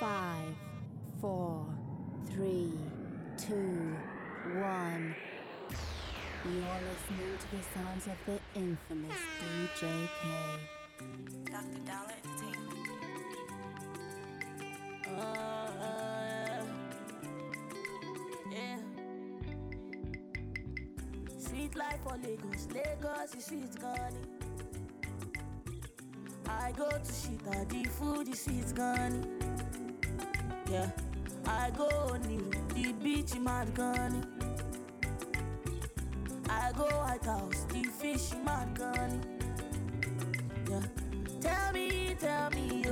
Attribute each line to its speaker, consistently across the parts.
Speaker 1: Five, four, three, two, one. You're listening to the sounds of the infamous DJK.
Speaker 2: Dr. Dollar Entertainment.
Speaker 3: Uh, yeah. Sweet life for Lagos, Lagos is sweet gone. I go to Shita, the food is sweet gone. Yeah, I go Niru, the beach mad gone. I go White House, the fish mad gone. Yeah, tell me, tell me,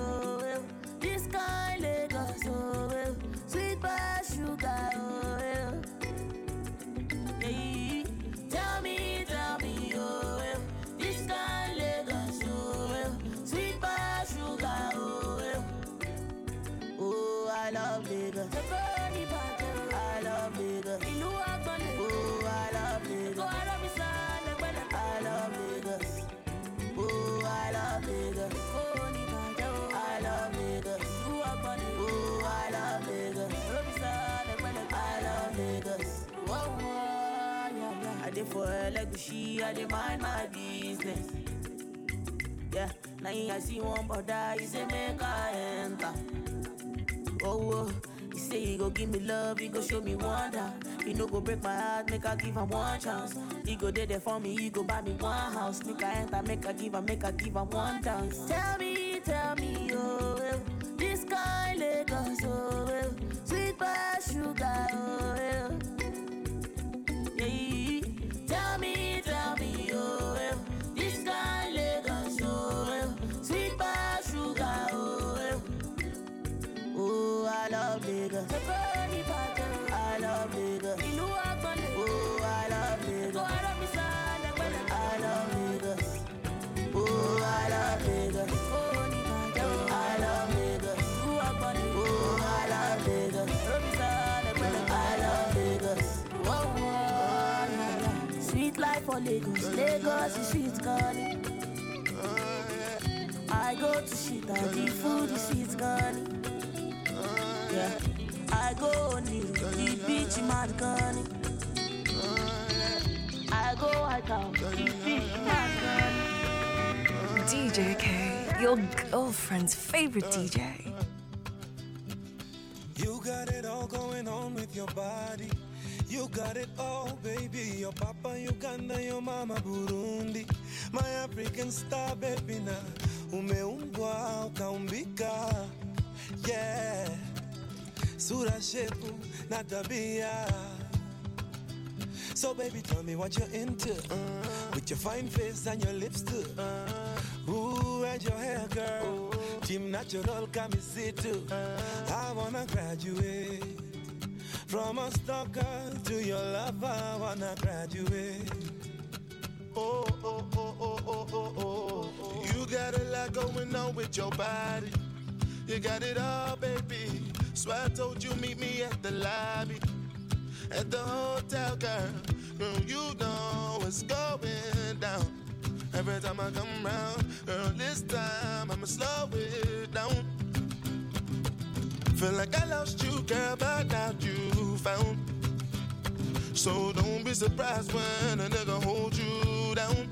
Speaker 3: Did mind my business. Yeah, now I see one brother, he say make I enter. Oh, oh, he say he go give me love, he go show me wonder. He no go break my heart, make I give him one chance. He go there, there for me, he go buy me one house. Make I enter, make I give him, make I give him one dance. Tell me, tell me, Lagos. Lagos is sweet, gone. I go to Shita, the food is sweet, gone. Yeah. I go Niru, the beach mad gone. I go White House, the fish mad gone.
Speaker 4: DJ K, your girlfriend's favorite DJ.
Speaker 5: You got it all going on with your body. You got it all, baby. Your papa Uganda, your mama Burundi. My African star, baby, na umeumbwa ukaumbika. Yeah, sura shepu na tabia. So baby, tell me what you're into. Uh-huh. With your fine face and your lips too. Ooh, and your hair, girl. Team Natural, come see too. Uh-huh. I wanna graduate from a stalker to your lover. Wanna graduate. Oh, oh, oh, oh, oh, oh, oh, oh. You got a lot going on with your body. You got it all, baby. So I told you meet me at the lobby, at the hotel, girl. Girl, you know what's going down. Every time I come round, girl, this time I'ma slow it down. Feel like I lost you, girl, but now you found. So don't be surprised when a nigga hold you down.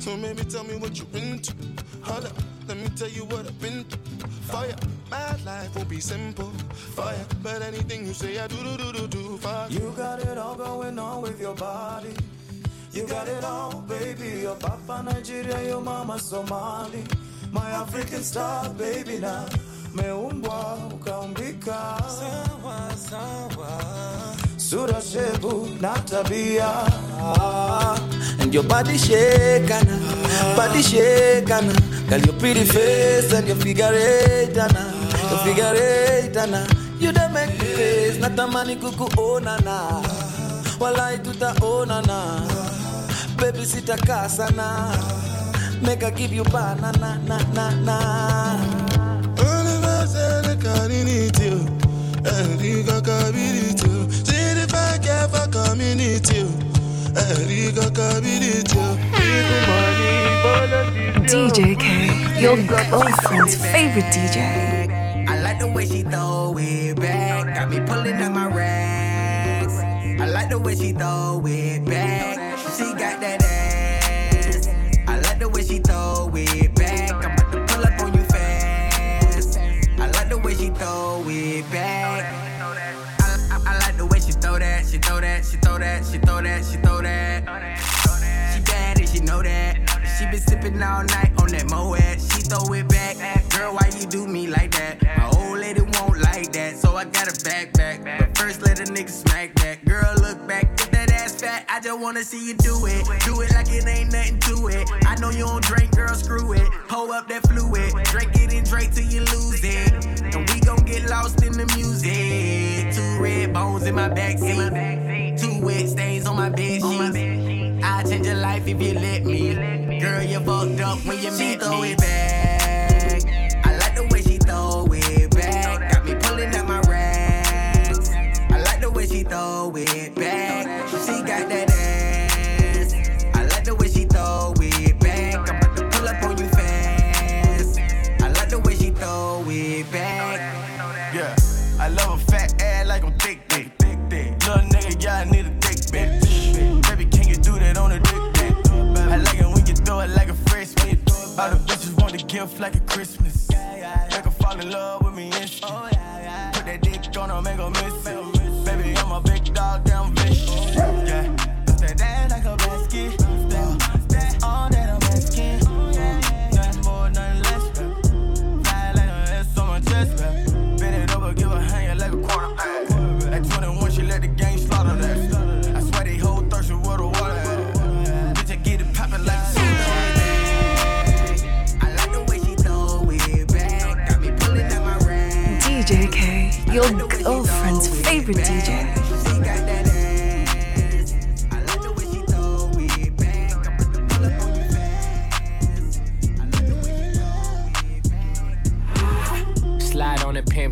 Speaker 5: So maybe tell me what you into. Hold up, let me tell you what I've been through. Ya, my life won't be simple. Ya, but anything you say, I do do do do do. You.
Speaker 6: You got it all going on with your body. You got it all, baby. Your papa Nigeria, your mama Somali. My African star, baby now. Meumbwa ukaumbika,
Speaker 5: Sawa, sawa.
Speaker 6: sura shepu na tabia.
Speaker 7: And your body shaking, body shaking. Girl, your pretty face and your figure eight, ana. Your figure eight, ana. You don't make me face, natamani kukuona na. Walai tutaona na. Baby sitakaa sana. Make I give you banana, na na na.
Speaker 5: Universal community. Eriga community. See the back for community. Eriga community.
Speaker 4: DJ K, your girlfriend's favorite DJ.
Speaker 8: I like the way she throw it back. Got me pulling out my rags. I like the way she throw it back. She got that ass. Been sipping all night on that Moet. She throw it back. Girl, why you do me like that? My old lady won't like that, so I got a back back. But first let a nigga smack that. Girl, look back, if that ass fat, I just wanna see you do it. Do it like it ain't nothing to it. I know you don't drink, girl, screw it. Pull up that fluid, drink it and drink till you lose it. And we gon' get lost in the music. Two red bones in my backseat, two wet stains on my bed sheets. I change your life if you let me. Girl, you fucked up when you met throw me. it back. I like the way she throw it back. Got me pulling out my rags. I like the way she throw it back.
Speaker 9: Gift like a Christmas. Make her fall in love with me instant. Oh, Put that dick on her, make her miss
Speaker 4: your girlfriend's favorite DJ.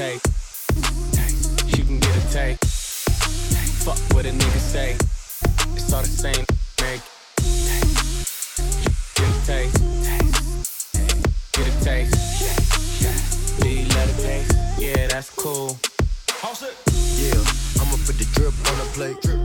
Speaker 10: A. She can get a taste. Fuck what a nigga say. It's all the same. Make get a taste. Get a taste. Do you love the taste? Yeah, that's cool.
Speaker 11: Yeah, I'ma put the drip on the plate.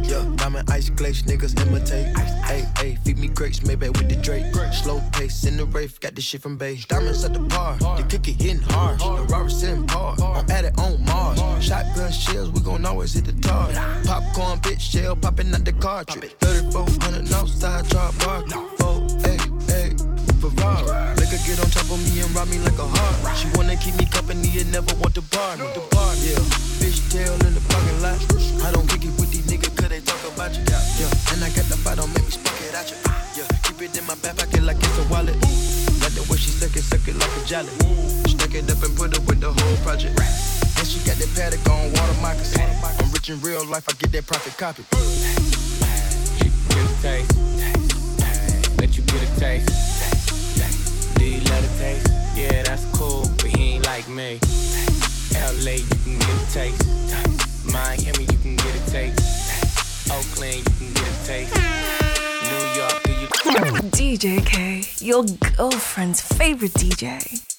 Speaker 11: Diamond ice glaze, niggas imitate. Hey, hey, feed me grapes, maybe with the Drake. Slow pace in the rave, got this shit from base. Diamonds at the bar, the it hitting hard. The Robert sitting par, I'm at it on Mars. Shotgun shells, we gon' always hit the target. Popcorn, bitch, shell popping out the cartridge. 3400 outside, drop bar. Four, eight, eight. Ferrari. Her get on top of me and rob me like a heart. She wanna keep me company and never want to bar me. The bar, yeah. Fish tail in the parking lot. I don't kick it with these niggas about you. Yeah, yeah. And I got the fight, don't make me spunk it at you. Yeah, keep it in my back pocket like it's a wallet. Like the way she suck it, suck it like a jelly. Stuck it up and put it with the whole project. And she got that paddock on water moccasin. I'm rich in real life, I get that profit copy.
Speaker 10: Get a taste. Let you get a taste. Do you love a taste? Yeah, that's cool, but he ain't like me. LA, you can get a taste. Miami, you can get a taste. Oakland, you can get a taste. New York, do you?
Speaker 4: DJ K, your girlfriend's favorite DJ.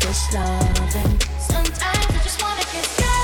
Speaker 12: Kush loving.
Speaker 3: Sometimes I just wanna kiss
Speaker 12: you.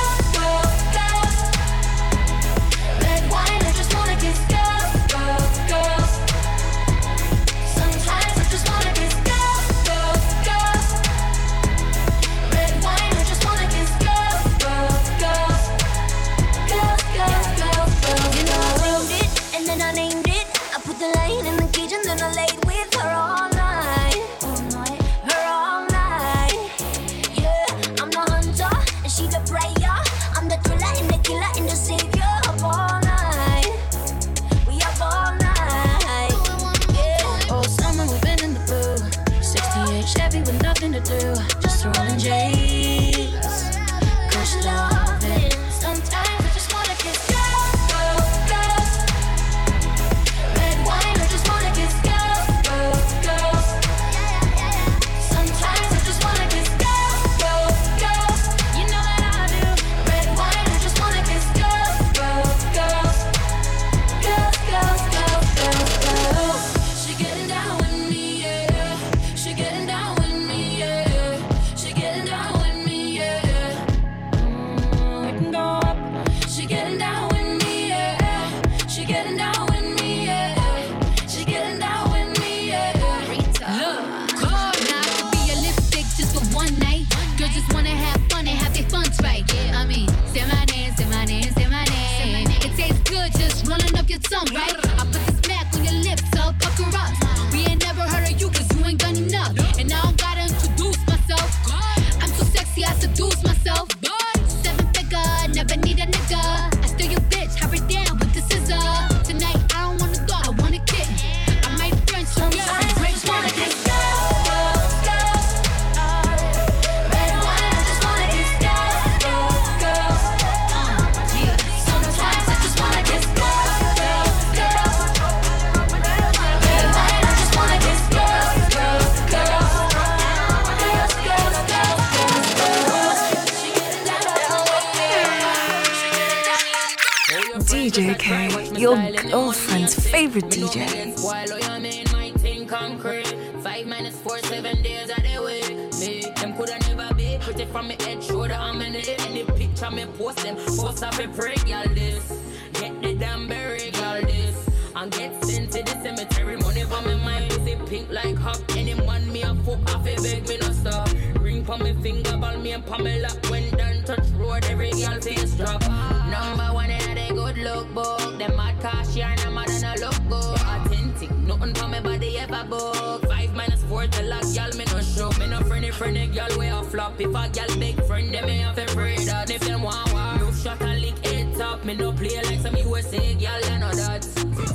Speaker 3: up. Number one in a good look book. Them mad cash yarn, I'm mad and I look good. Authentic, nothing for my body ever book. Five minus four tell a gal me no show. Me no friendly friendly gal way a flop. If a gal big friend, them me have a afraid that if them want war, move shot a lick it up. Me no play like some USA gal, I know that.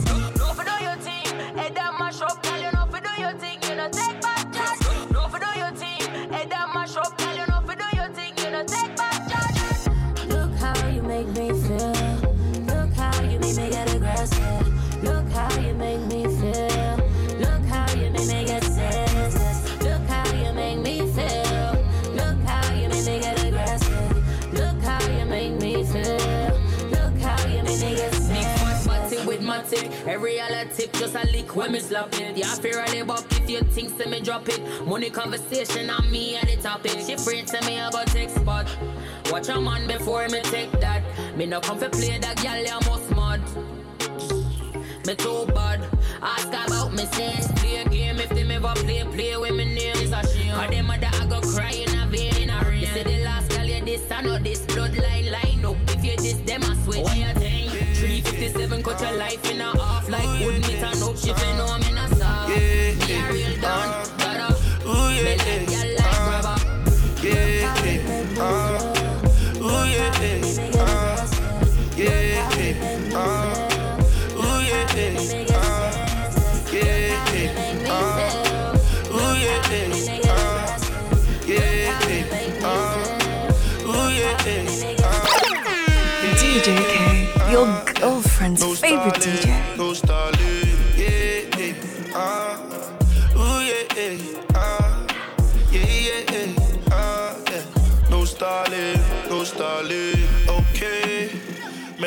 Speaker 3: No, no for do your thing, head that mash up, girl, you know for do your thing.
Speaker 13: Just a lick when me slap it. Yeah, fear I live up if you think to me drop it. Money conversation on me at the topic. She afraid to me I go take spot. Watch a man before me take that. Me no come for play that girl, you must mad. Me too bad. Ask about me sense. Play a game if them ever play, play with me name. It's a shame. Cause them mother I go cry in a vein in a rain. You say the last girl you this, I know this bloodline line up. If you this, them I swear. What you think? 357 cut your life in a half like wood meat up. She fin know I'm in a soft.
Speaker 14: Yeah,
Speaker 13: Me a real done. Gotta.
Speaker 14: Ooh, yeah,
Speaker 13: Me girl like grabber.
Speaker 14: yeah, yeah, uh, ooh, yeah, yeah, uh, yeah, yeah, uh, ooh, yeah, yeah, uh, yeah, yeah, uh, ooh, yeah, yeah, uh, yeah, yeah, uh, ooh, yeah, yeah, uh,
Speaker 4: DJ K, your girlfriend's favorite DJ.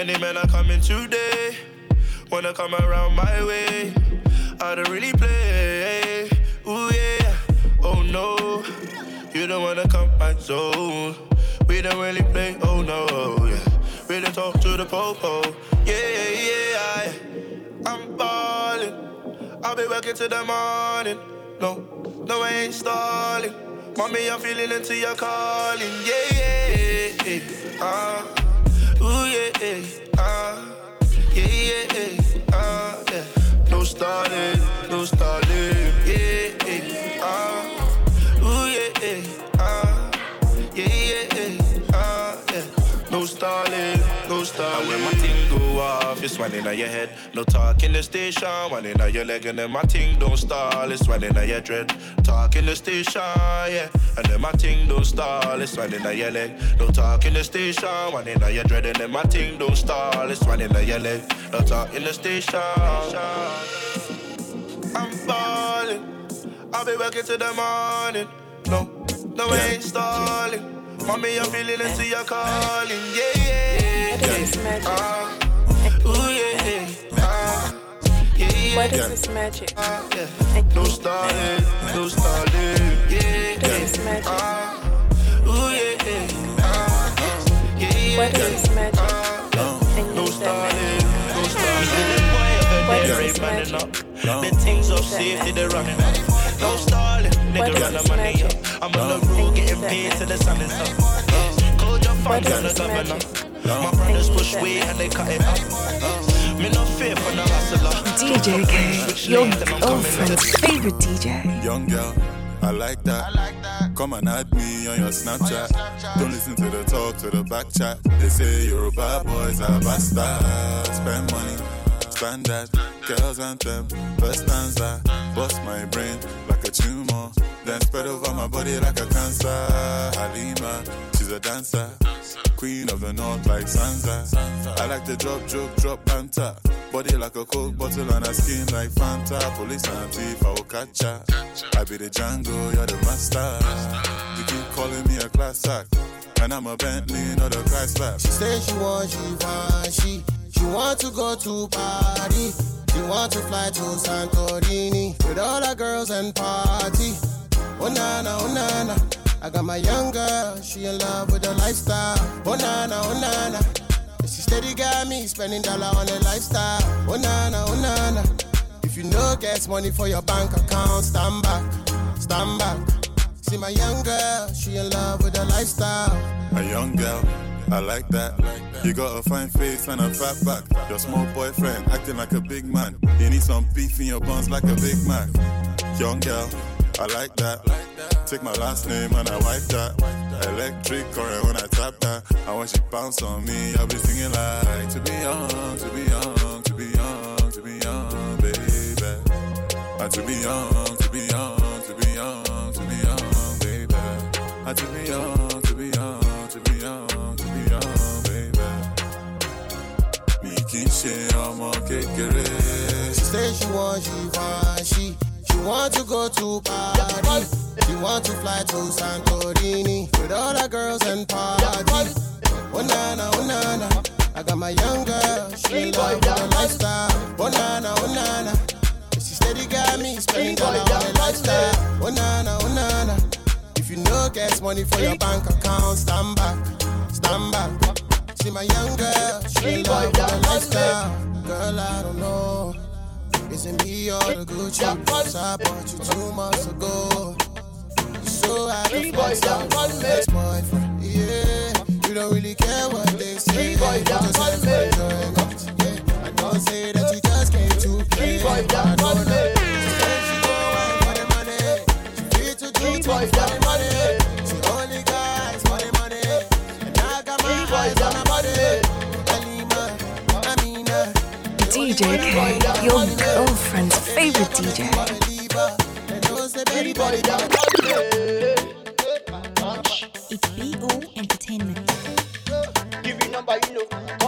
Speaker 14: Many men are coming today, wanna come around my way. I don't really play, ooh yeah, oh no, you don't wanna come my zone. We don't really play, oh no, yeah. We don't talk to the popo, yeah, yeah, yeah. I, I'm ballin'. I'll be working till the morning. No, no, I ain't stalling. Mommy, I'm feeling into your calling. Yeah, yeah, yeah. Uh, yeah, yeah. Uh, yeah, yeah, yeah. Uh, yeah. No stalling, no stalling. Yeah, yeah. Uh, ooh, yeah, yeah. Uh, yeah, yeah. Uh, yeah. No stalling, no stalling. It's one in your head. No talk in the station, one in your leg, and then my thing don't stall, it's one in your dread. Talk in the station, yeah, and then my thing don't stall, it's one in your leg. No talk in the station, one in your dread, and then my thing don't stall, it's one in your leg. No talk in the station. I'm falling. I'll be working till the morning. No, no, I ain't stalling. Mommy, I'm feeling into your calling, yeah, yeah, yeah. Uh,
Speaker 15: What is this magic?
Speaker 14: Uh. No stalling, no stalling, yeah,
Speaker 15: This magic.
Speaker 14: Ooh, yeah, yeah. Yeah, yeah.
Speaker 15: What is this magic?
Speaker 14: No stalling, no stalling.
Speaker 15: What is this magic?
Speaker 14: up. The things of safety, they running up. No stalling,
Speaker 15: What
Speaker 14: nigga run the
Speaker 15: this
Speaker 14: money
Speaker 15: magic?
Speaker 14: up. I'm on the road getting paid till the sun is up. Uh, Code your
Speaker 15: What
Speaker 14: funds
Speaker 15: is
Speaker 14: the governor.
Speaker 15: Magic?
Speaker 14: My brothers push weight and they cut it up. Uh, Me no fear for no hustler.
Speaker 4: DJ K, your girlfriend's favorite DJ.
Speaker 16: Young girl, I like that. I like that. Come and add me on your Snapchat. Don't listen to the talk, to the back chat. They say you're a bad boy's a bastard. Spend money, spend that. Girls anthem, first stanza. Bust my brain like a tumor. Then spread over my body like a cancer. Halima, she's a dancer. Queen of the north like Sansa. I like to drop, joke, drop, banter. Body like a coke bottle and a skin like Fanta. Police and thief, I will catch ya. I be the Django, you're the master. You keep calling me a class act. And I'm a Bentley, not a Chrysler.
Speaker 17: She say she want, she want, she She want to go to party She want to fly to Santorini With all her girls and party Oh na na, oh na na I got my young girl, she in love with the lifestyle Oh na na, oh na na She steady got me spending dollar on a lifestyle Oh na na, oh na na If you no get money for your bank account Stand back, stand back See my young girl, she in love with the lifestyle
Speaker 16: A young girl, I like that. You got a fine face and a fat back. Your small boyfriend acting like a big man. You need some beef in your buns like a Big Mac. Young girl, I like that. Take my last name and I wipe that. Electric current when I tap that. And when she bounce on me, I'll be singing like to be young, to be young, to be young, to be young, baby. And to be young, to be young, to be young, to be young, baby. And to be young, to be young, to be young, to be young, baby. Mi kì í ṣe ọmọ kékeré.
Speaker 17: She say she want, she want, she She want to go to party You want to fly to Santorini With all the girls and party Oh na na, oh na I got my young girl, she love the lifestyle. Oh na na, oh. She steady got me spending dollar on the lifestyle. Oh na na, oh na na. If you no get money for your bank account, stand back, stand back. See my young girl, she love the lifestyle. Girl, I don't know. Is it me or the Gucci boots I bought you two months ago? So happy for some ex-boyfriend, yeah. You don't really care what they say. You just have enjoying it, yeah. I don't say that you just came to play. I know
Speaker 4: DJ K, your girlfriend's favorite DJ.
Speaker 18: It's BO Entertainment.
Speaker 19: Give you number, you know.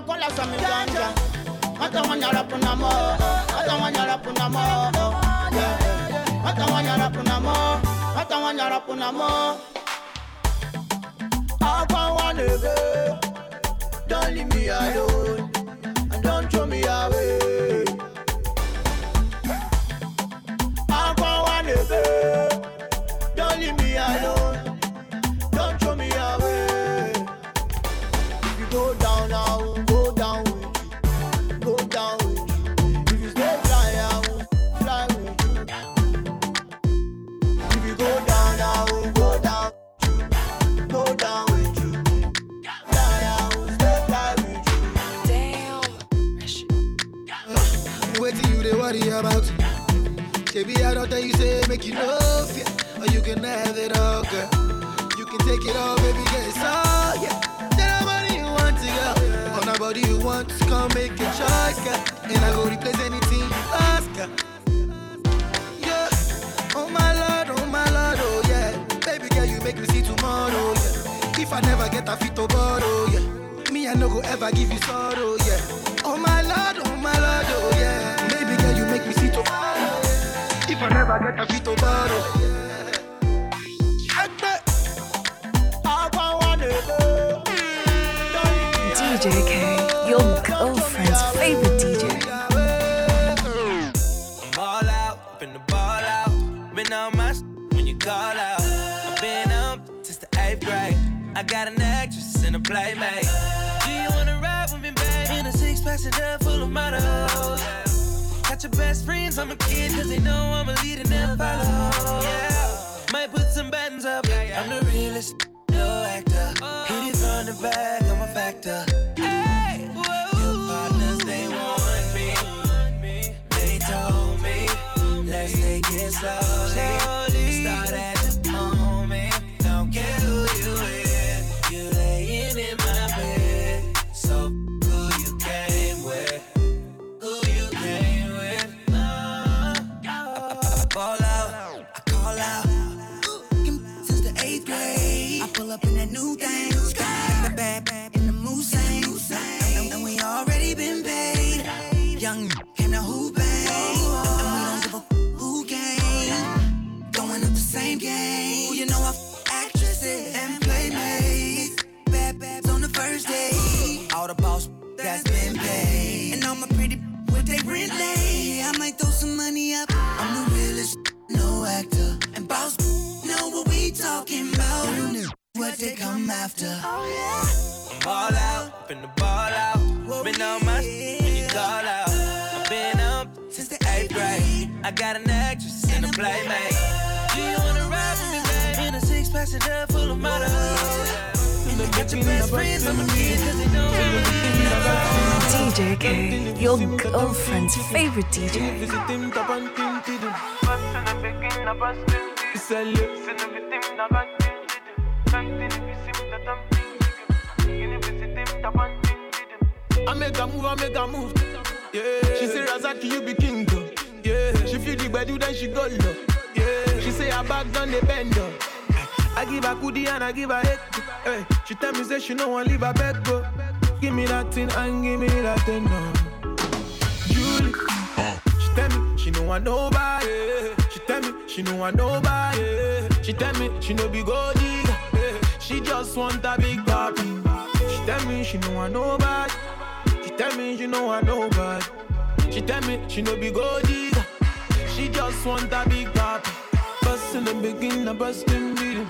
Speaker 19: Be like make her call us some ganja. Hata wanya rap na mo, hata wanya rap na mo, yeah, yeah, yeah. Hata wanya rap na mo, hata wanya rap na mo. I can't want to Don't leave me alone,
Speaker 20: ever give you sorrow, yeah. Oh my lord, oh my lord, oh yeah. Baby girl, you make me see tomorrow. If I never get a fit to borrow.
Speaker 19: I can't want to
Speaker 4: DJ K, your girlfriend's favorite DJ.
Speaker 21: Ball out, finna ball out. Been on my s- when you call out. I've been up since the eighth grade. I got an actress and a playmate. Passenger full of models. Got your best friends, I'm a kid, cause they know I'm a leader, never follow. Yeah. Might put some buttons up. I'm the realest, no actor. Hit it from the back, I'm a factor. Hey, your partners, they want me. They told me, let's take it slowly.
Speaker 22: Rent late. I might throw some money up. I'm the realest, no actor. And boss know what we talking about. What they come after.
Speaker 21: Oh, I'm all out, finna ball out. Been on my shit when you call out. I've been up since the eighth grade. I got an actress and a playmate. Do you wanna ride with me, babe? In a six passenger full of models. Get your best friends on my kids, cause they know
Speaker 4: DJ K, your girlfriend's favorite DJ.
Speaker 7: I make a move, I make a move. Yeah. She say Razaki, you be king though. Yeah. She feel the bed, then she go low. Yeah. She say her back done the bend though. I give her goodie and I give her head. Hey. She tell me say she no want leave her bed go. Give me that thing and give me that thing no. Julie. She tell me she no want nobody. She tell me she no want nobody. She tell me she no be gold. She just want a big papi. She tell me she no want nobody. She tell me she no want nobody. She tell me she no be gold. She just want a big papi. Bust in the beginning, bust in the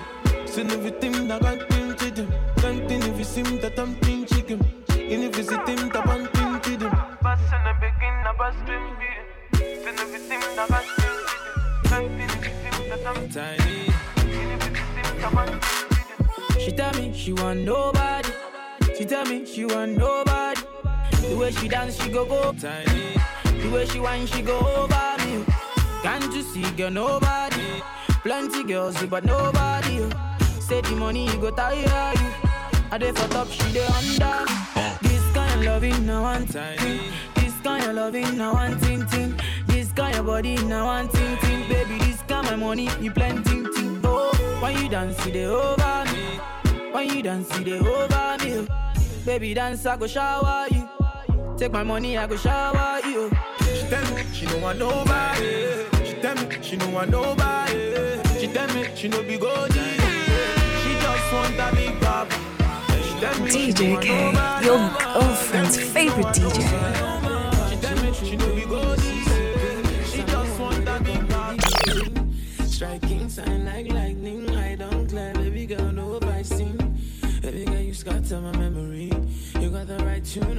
Speaker 7: Send everything that got thing to them. Something if you seem that I'm thin chicken. And if you see them, that I'm thin to them. Bust in the beginning, bust in the Send everything that got to them. Something if you seem that tiny. And if you see them, that
Speaker 23: She tell me she want nobody. She tell me she want nobody. The way she dance, she go go tiny. The way she whine, she go over me. Can't you see, girl, nobody. Plenty girls, but nobody. Oh. Say the money you go tire you. I dey for top, she dey under. This kind of loving, now one tiny. This kind of loving, now one ting ting. This kind of body, now one ting ting. Baby, this kind of money, you plenty ting. Oh, when you dance, dey over me. When you dance, dey over me. Baby, dance, I go shower you. Take my money, I go shower you.
Speaker 7: She tell me she no want nobody. She tell me she no want nobody. She tell me she no be gold digger. She just want a
Speaker 4: DJ K, your girlfriend's favorite DJ.
Speaker 23: Striking sign like lightning. I don't clear, baby girl, no vicing. Baby girl, you scatter my memory. You got the right tune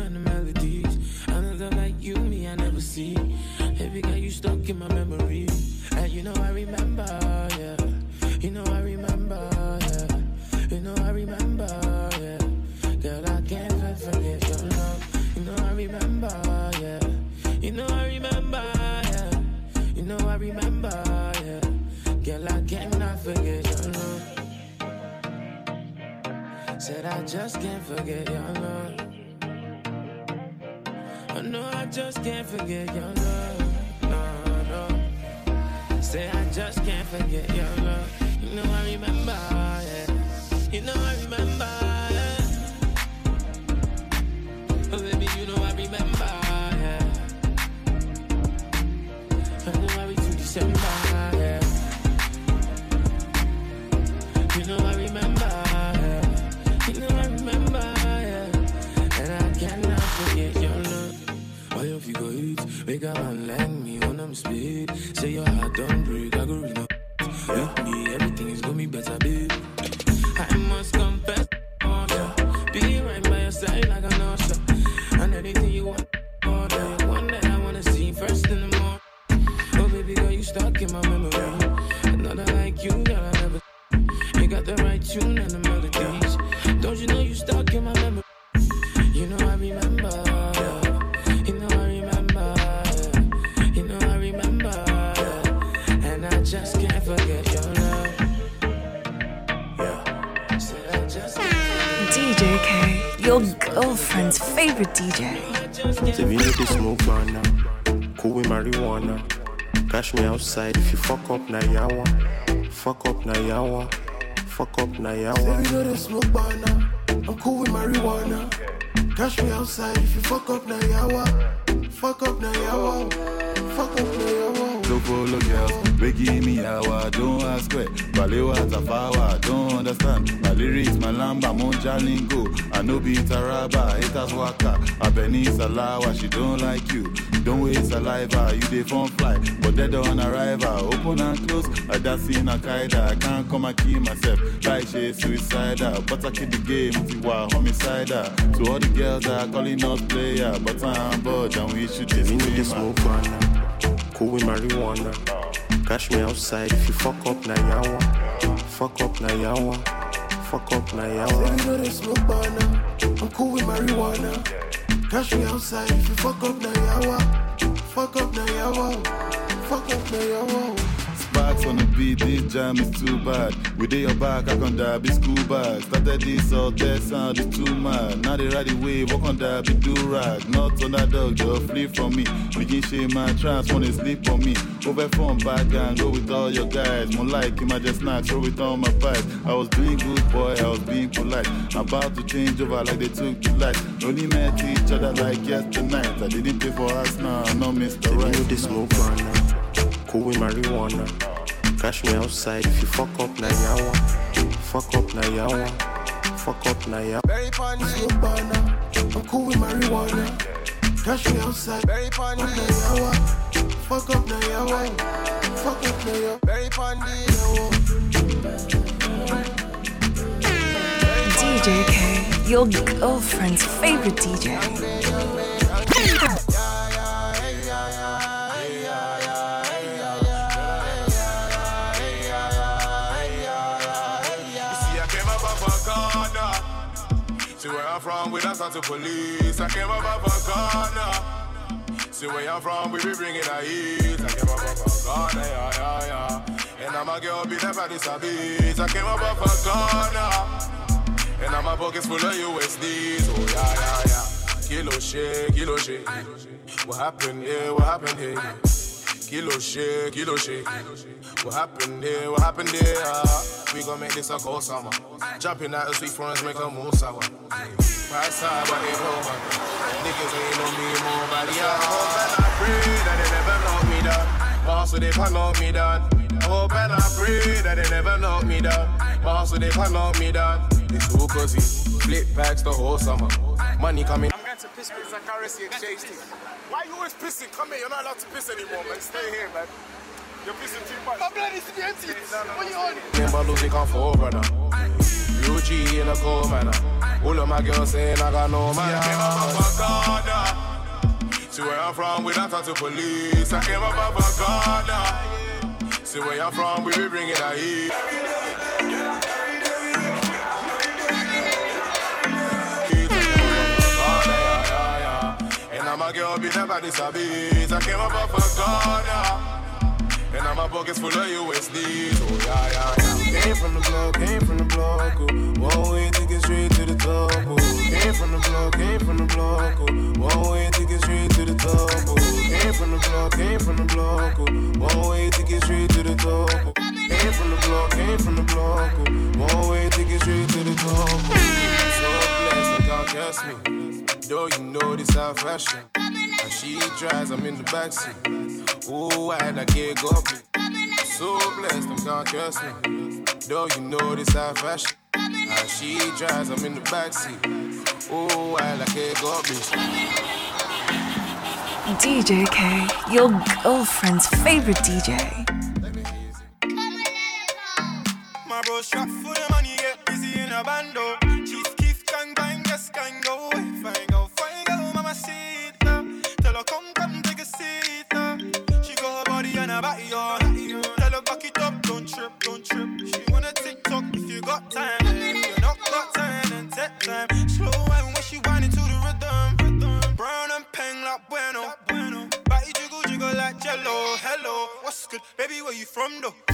Speaker 23: I just can't forget your love. I know I just can't forget your love. No, no. Say I just can't forget your love. You know I remember,
Speaker 24: Cash me outside if you fuck up na yawa, fuck up na yawa, fuck up na
Speaker 7: Say
Speaker 24: yawa.
Speaker 7: we know they smoke banana. I'm cool with marijuana. Cash me outside if you fuck up na yawa. Fuck up na yawa. Fuck up na yawa.
Speaker 16: Look for look girls, we give me hour, don't ask where. Balewa, Tafawa, don't understand. My lyrics, my lamba, monja lingo. I know be Taraba, haters waka. Abeni Salawa, she don't like you. Don't waste saliva, ah, you dey phone fly. But dead on arrival, ah, open and close. Ah, I just seen a kaida, I can't come and kill myself. Like she suicidal, but I keep the game, tiwa homicidal. To all the girls that are calling us player, but I'm bored and we should
Speaker 24: Me need the
Speaker 16: disclaimer.
Speaker 24: smoke banana, cool with marijuana. Catch me outside if you fuck up na yawa. Fuck up na yawa. Fuck up na
Speaker 7: Say we
Speaker 24: yawa.
Speaker 7: know they smoke banana. I'm cool with marijuana. Catch me outside if you fuck up na yawa. Fuck up na yawa. Fuck up na yawa.
Speaker 16: Sparks on the beat, this jam is too bad. We With your back, I can die, be school bag. Started this all that sound is too mad. Now they ride the wave, walk on that, be do rag. Not on that dog, just flee from me. Begin shame my trance, wanna sleep on me. Over from back and go with all your guys. More like him, I just snacks, throw it on my pies. I was doing good, boy, I was being polite. About to change over like they took to light. Only met each other like yesterday night. I didn't pay for us now, no Mr. Right.
Speaker 24: the smoke banana, cool with marijuana. Catch me outside if you fuck up na yawa. Fuck up na yawa. Fuck up na yawa.
Speaker 7: Very funny. Smoke banana. I'm cool with marijuana. Catch me outside. Very funny. Fuck na yawa. Fuck up na yawa. Fuck up na yawa. Very funny.
Speaker 4: DJ K, your girlfriend's favorite DJ.
Speaker 14: Talk to police. I came up off a corner. See where I'm from, we be bringing the heat. I came up off a corner, yeah, yeah, yeah. And I'm a girl, be there by this a beat. I came up off a corner. And now my pockets full of USDs. Oh, yeah, yeah, yeah. Kilo shit, kilo shit. What happened here? What happened here? Kilo shit, kilo shit. What happened here? What happened here? Ah, we gon' make this a cold summer. Jumping out the sweet friends, make a move sour. Price high, but they blow man. Niggas ain't no me more body. I hope and I pray that they never knock me down. Boss, so they can't knock me down. I hope and I pray that they never knock me down. Boss, so they can't knock me down. It's all he flip packs the whole summer. Money coming. I'm going to piss with Zachary exchange team. Why you always pissing? Come here, you're not allowed to piss anymore, man. Stay here, man. Remember losing on four, brother. UG in a cold manner. All of my girls saying I got no man. I came up off a corner. See where I'm from, we don't talk to police. I came up off a corner. See where I'm from, we be bringing the heat. And I'm a girl, be never this a beat. I came up off a corner. And now my pockets full of USDs. Oh, yeah, yeah, yeah. Came from the block, came from the block. Oh. One way to get straight to the top. Oh. Came from the block, came from the block. Oh. One way to get straight to the top. Oh. Came from the block, came from the block. Oh. One way to get straight to the top. Oh. Came from the block, came from the block. Oh. One way to get straight to the top. Oh. So blessed, I can't me. Though you know this our fashion. And she drives, I'm in the backseat. Ooh, why that kid got me? So blessed, them can't curse me. Though you know this our fashion. And she drives, I'm in the backseat. Ooh, why that kid got me?
Speaker 4: DJ K, your girlfriend's favorite DJ.
Speaker 25: My bro shot for the money, get busy in a bando. Chief Keef gang bang, yes gang body and on. Tell her back it up, don't trip, don't trip. She wanna TikTok if you got time. If you not got time, then take time. Slow wine when she whining to the rhythm. Brown and peng like bueno. Body jiggle jiggle like jello. Hello, what's good, baby? Where you from though?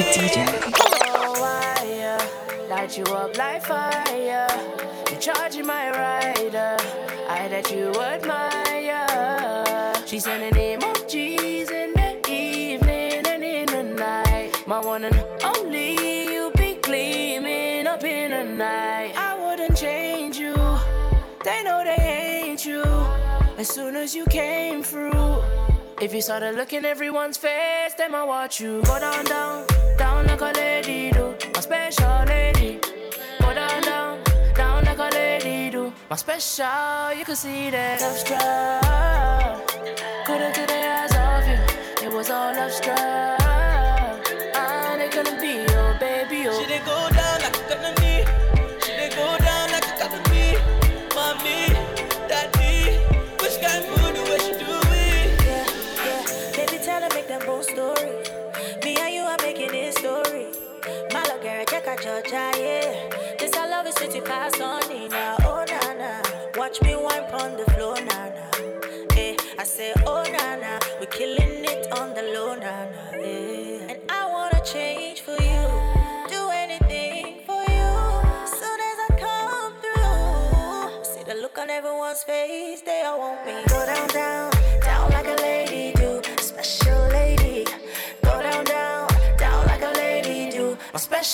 Speaker 26: Secret
Speaker 4: DJ.
Speaker 26: Light you up like fire. You're charging my rider. I that you admire. She said the name of Jesus in the evening and in the night. My one and only, you be gleaming up in the night. I wouldn't change you. They know they ain't you. As soon as you came. If you started looking everyone's face, then I watch you go down, down, down like a lady do, my special lady. Go down, down, down like a lady do, my special. You can see that love struck. Couldn't get the eyes off you. It was all love struck. Ah, they're gonna be your baby. Oh.
Speaker 23: Go down.
Speaker 3: touch her, yeah. This I love is city pass on in oh nana. Watch me wipe on the floor, nana. Eh, I say oh nana, we're killing it on the low, nana. Eh. And I wanna change for you, do anything for you. Soon as I come through, see the look on everyone's face, they all
Speaker 27: want me. Go down, down.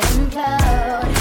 Speaker 27: And I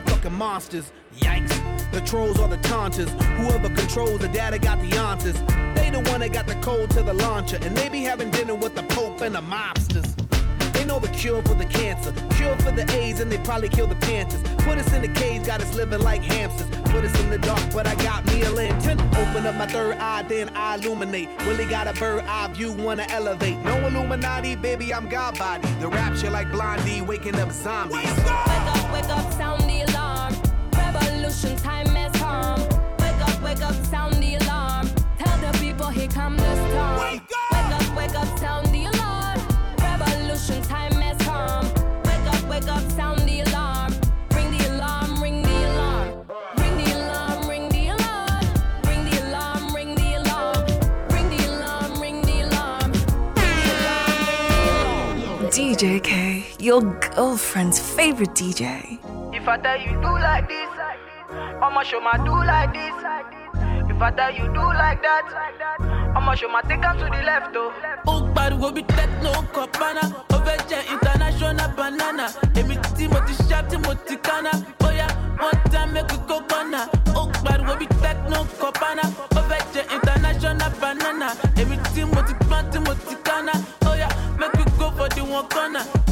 Speaker 28: motherfucking monsters. Yikes. The trolls are the taunters. Whoever controls the data got the answers. They the one that got the code to the launcher, and they be having dinner with the Pope and the mobsters. They know the cure for the cancer, cure for the AIDS, and they probably kill the Panthers. Put us in the cage, got us living like hamsters. Put us in the dark, but I got me a lantern. Open up my third eye, then I illuminate. Really got a bird eye view, wanna elevate. No Illuminati, baby, I'm God body. The rapture like Blondie, waking up zombies.
Speaker 13: Wake up, sound the alarm. Revolution time has come. Wake up, wake up, sound the alarm. Tell the people here come the storm. Wake up, wake up, sound the alarm. Revolution time has come. Wake up, wake up, sound the alarm. Ring the alarm, ring the alarm. Ring the alarm, ring the alarm. Ring the alarm, ring the alarm. Ring the alarm, ring the alarm.
Speaker 4: DJ K, your girlfriend's favorite DJ.
Speaker 21: If I tell you do like this, I'ma show my do like this. If I tell you do like that, I'ma show my take am to the left though. oh.
Speaker 23: ó pariwo bí techno kọ̀pánà ó fẹ́ international banana èmi tí mo ti ṣá tí mo ti kánná bóyá one time make we go corner ó pariwo bí techno kọ̀pánà ó international banana èmi tí mo ti pọ́n tí mo ti kánná bóyá make we go for the one corner. Oh, one corner.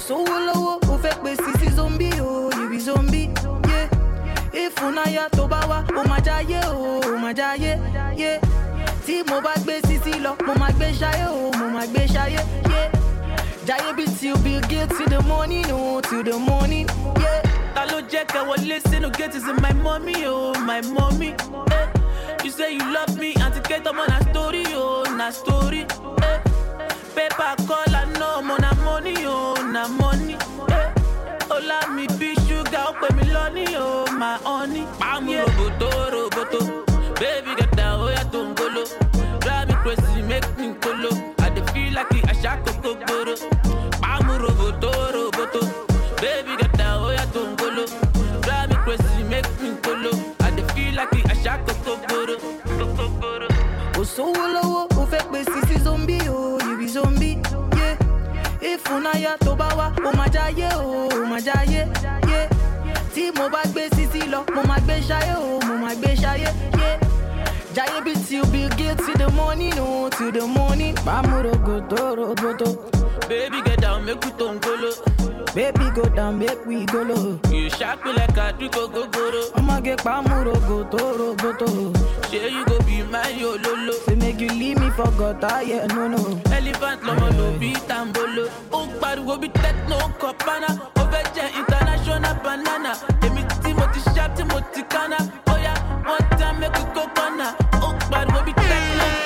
Speaker 29: Lọ́wọ́ ó fẹ́ pé sisi zombie o you be zombie yeah. ìfúnnáyà tó bá wá ó máa jáyé o ó máa jáyé yeah. tí mo bá gbé sisi lọ mo máa gbé ṣayé o mo máa gbé ṣayé yeah. jáyé bí till bill gates till the morning o till the morning yeah.
Speaker 23: Ta ló jẹ́ kẹ́ wọlé sínú gate is my mommy oh my mommy. Eh. You say you love me, auntie Kate ọmọ na story oh na story. Paper I know ọmọ na money oh na money. Eh. Ọlá mi bí ṣúgà ó pè mí lọ́ní oh my honey. Pàmò roboto,
Speaker 29: ìfúnnáyà tó bá wá ó máa jáyé o ó máa jáyé yeah. tí mo bá gbé sisi lọ mo máa gbé ṣayé o mo máa gbé ṣayé yeah. jáyé bí till bill gates till the morning oh, o till the morning. bámúrògòtò roboto.
Speaker 23: Baby get down make we tó ngolo.
Speaker 29: baby go down make we go low.
Speaker 23: You shock me like àdúgbò gogoro.
Speaker 29: ọmọge pàmúrògòtò roboto.
Speaker 23: Ṣé you go be my ololo?
Speaker 29: say make you leave me for gutter yeah no no.
Speaker 23: Elephant lọmọ ló bí tambolo. Ó ń pariwo bí techno fẹ́ jẹ́ international banana. Èmi tí mo ti ṣá tí mo ti kánná. Bóyá one time make we go kọ́nà. Ó ń pariwo bí techno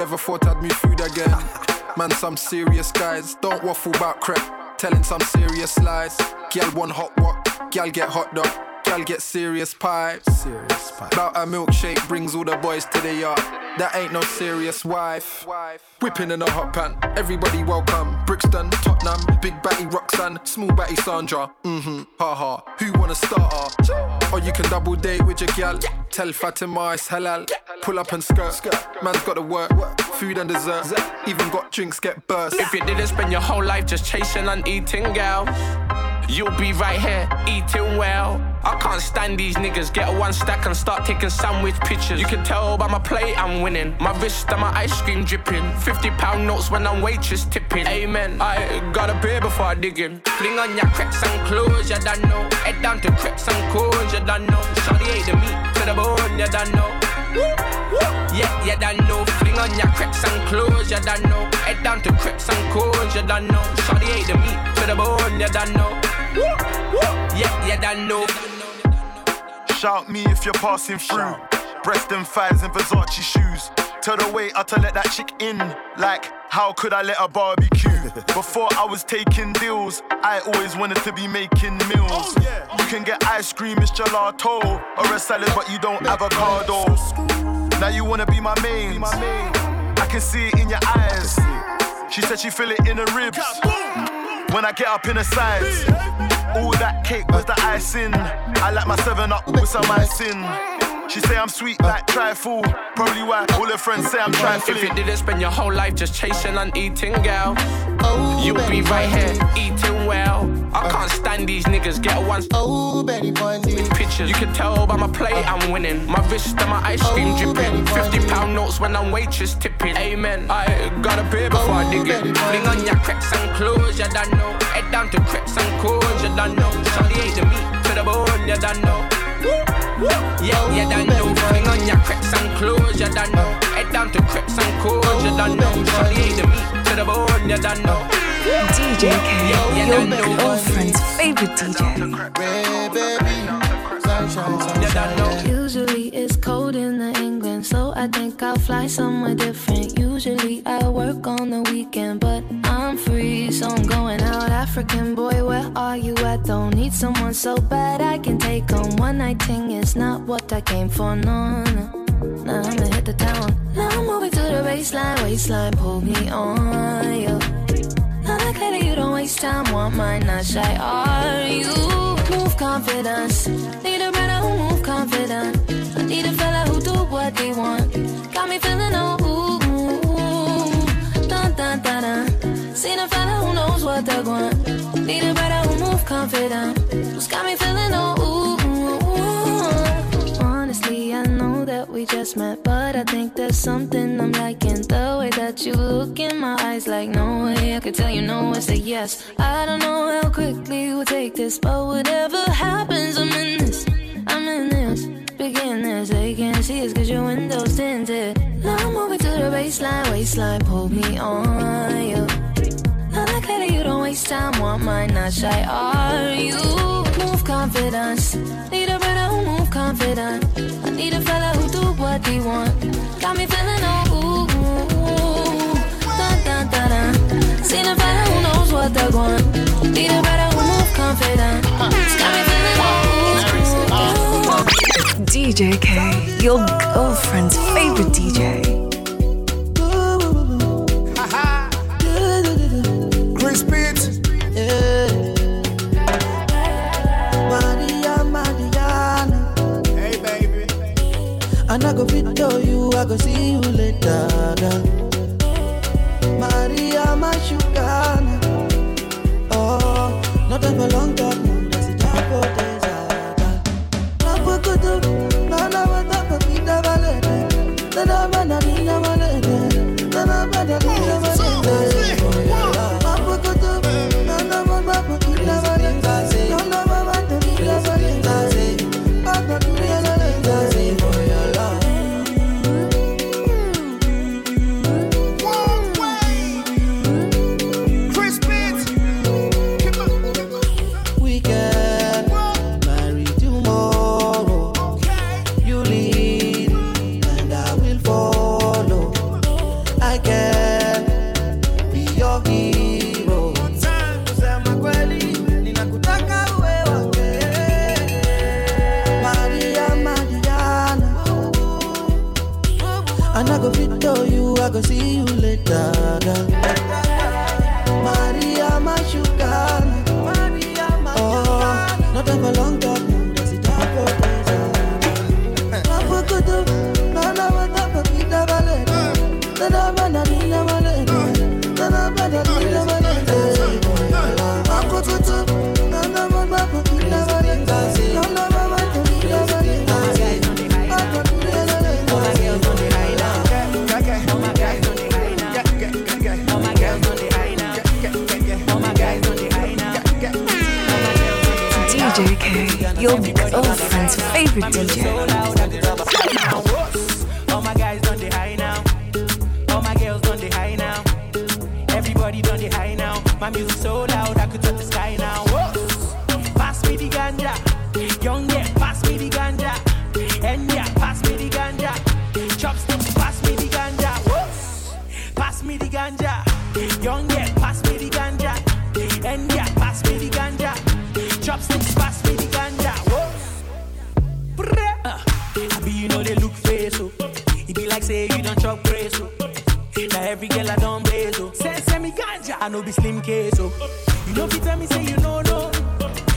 Speaker 30: never thought I'd meet food again. Man, some serious guys. Don't waffle about crap. Telling some serious lies. Gal want hot what? Gal get hot dog. Gal get serious pie. Serious pie. About a milkshake brings all the boys to the yard. That ain't no serious wife. Whipping in a hot pan. Everybody welcome. Brixton, Tottenham, Big Batty Roxanne, Small Batty Sandra. Mm-hmm. Ha ha. Who wanna start her? Or you can double date with your gal. Tell Fatima it's halal. Pull up and skirt. Man's got to work. Food and dessert. Even got drinks get burst.
Speaker 31: If you didn't spend your whole life just chasing and eating, gal, you'll be right here eating well. I can't stand these niggas. Get a one stack and start taking sandwich pictures. You can tell by my plate I'm winning. My wrist and my ice cream dripping. 50 pound notes when I'm waitress tipping. Amen. I got a beer before I dig in. Fling on your crepes and clothes, you done know. Head down to crepes and cones, you done know. Shawty ate the meat to the bone, you done know. Yeah, you done know. Fling on your crepes and clothes, you done know. Head down to crepes and cones, you done know. Shawty ate the meat to the bone, you done know. Yeah, you done know.
Speaker 14: Shout me if you're passing through. Breast and thighs and Versace shoes. Tell the waiter to let that chick in. Like, how could I let her barbecue? Before I was taking deals, I always wanted to be making meals. Oh, you can get ice cream, it's gelato, or a salad, but you don't avocado. Now you wanna be my main. I can see it in your eyes. She said she feel it in her ribs. When I get up in the sides. All that cake was the icing. I like my seven up with some icing. She say I'm sweet like trifle. Probably why all her friends say I'm trifling.
Speaker 31: If you didn't spend your whole life just chasing and eating, gal, you'll be right here eating well. I can't stand these niggas. Get one.
Speaker 17: Oh, Betty Bundy.
Speaker 31: With pictures, you can tell by my plate I'm winning. My wrist and my ice cream dripping. 50 pound notes when I'm waitress tipping. Amen. I got a beer before I dig it. Fling on your crepes and clothes, you don't know. Head down to crepes and cones, you done know. Shawty ate the meat to the bone, you done know. Yeah, you done know. Fling on your crepes and clothes, you done know. Head down to crepes and cones, you done know. Shawty ate the meat to the bone, you done know.
Speaker 4: DJ K, your girlfriend's favorite DJ.
Speaker 32: Usually I think I'll fly somewhere different. Usually I work on the weekend, but I'm free, so I'm going out. African boy, where are you at? Don't need someone so bad I can take on one night thing. It's not what I came for, no. no. Now I'ma hit the town. Now I'm moving to the baseline, waistline, pull me on, yo. Now that you don't waste time, want mine, not shy, are you? Move confidence, need a brother who move confident. I need a fella who what they want. Got me feeling oh ooh, dun dun dun dun. Seen a fella who knows what they want. Need a brother who move confident. Who's got me feeling oh ooh. Honestly, I know that we just met, but I think there's something I'm liking. The way that you look in my eyes, like no way I could tell you no. I say yes. I don't know how quickly we'll take this, but whatever happens, I'm in this. I'm in this. Begin this. They can't see us cause your window's tinted. Now I'm moving to the baseline, waistline, pull me on you. Not like that you don't waste time, want mine, not shy, are you? Move confidence, need a brother who move confident. I need a fella who do what they want. Got me feeling oh ooh. dun dun dun dun. Seen a fella who knows what they want. Need a brother who move confident. It's got me feeling
Speaker 33: DJ K, your girlfriend's favorite DJ.
Speaker 9: Chris Pitt.
Speaker 29: Maria, Mariana.
Speaker 9: Hey, baby.
Speaker 29: And I go fit to you, I go see you later. girl. Your girlfriend's oh,
Speaker 33: favorite DJ.
Speaker 34: Say you don't chop grace so. Oh. Now every girl I don't blaze so. Say send me ganja, I know be slim case so. You know if you tell me say you know no.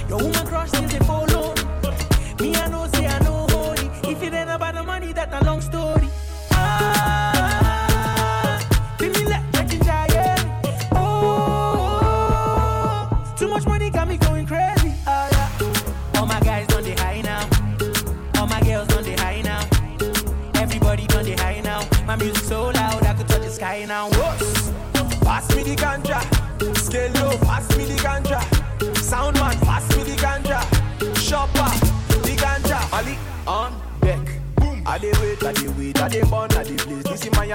Speaker 34: Your woman crush they follow.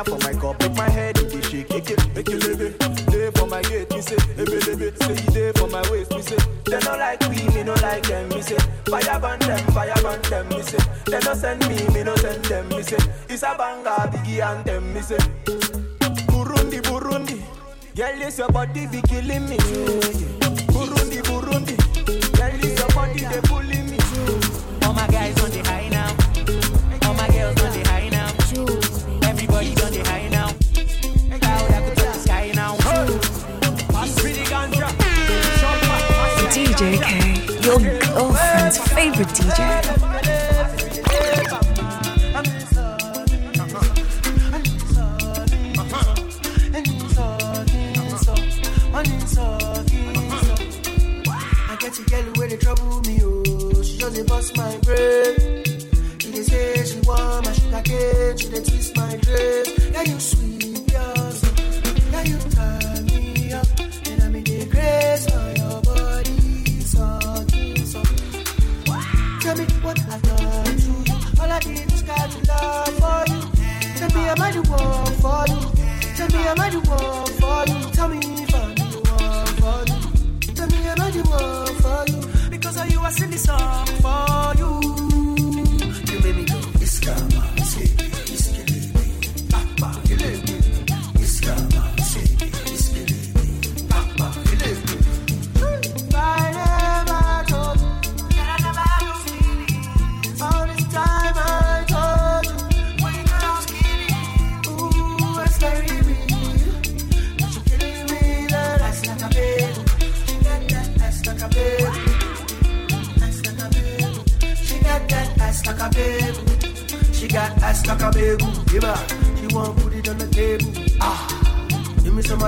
Speaker 9: For my cup, make my head it shake. Eke, eke lebe, dey for my gate, me say, ebe lebe, say you dey for my waist, me say. They no like we, me no like them, me say. Fire burn them, fire burn them, me say. They no send me, me no send them, me say. It's a banger, biggie anthem, me say. Burundi, Burundi. Girl, this your body be killing me. Burundi, Burundi. Girl, this your body they pulling
Speaker 4: DJ.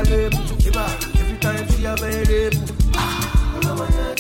Speaker 35: Label. Every time she available. Ah, all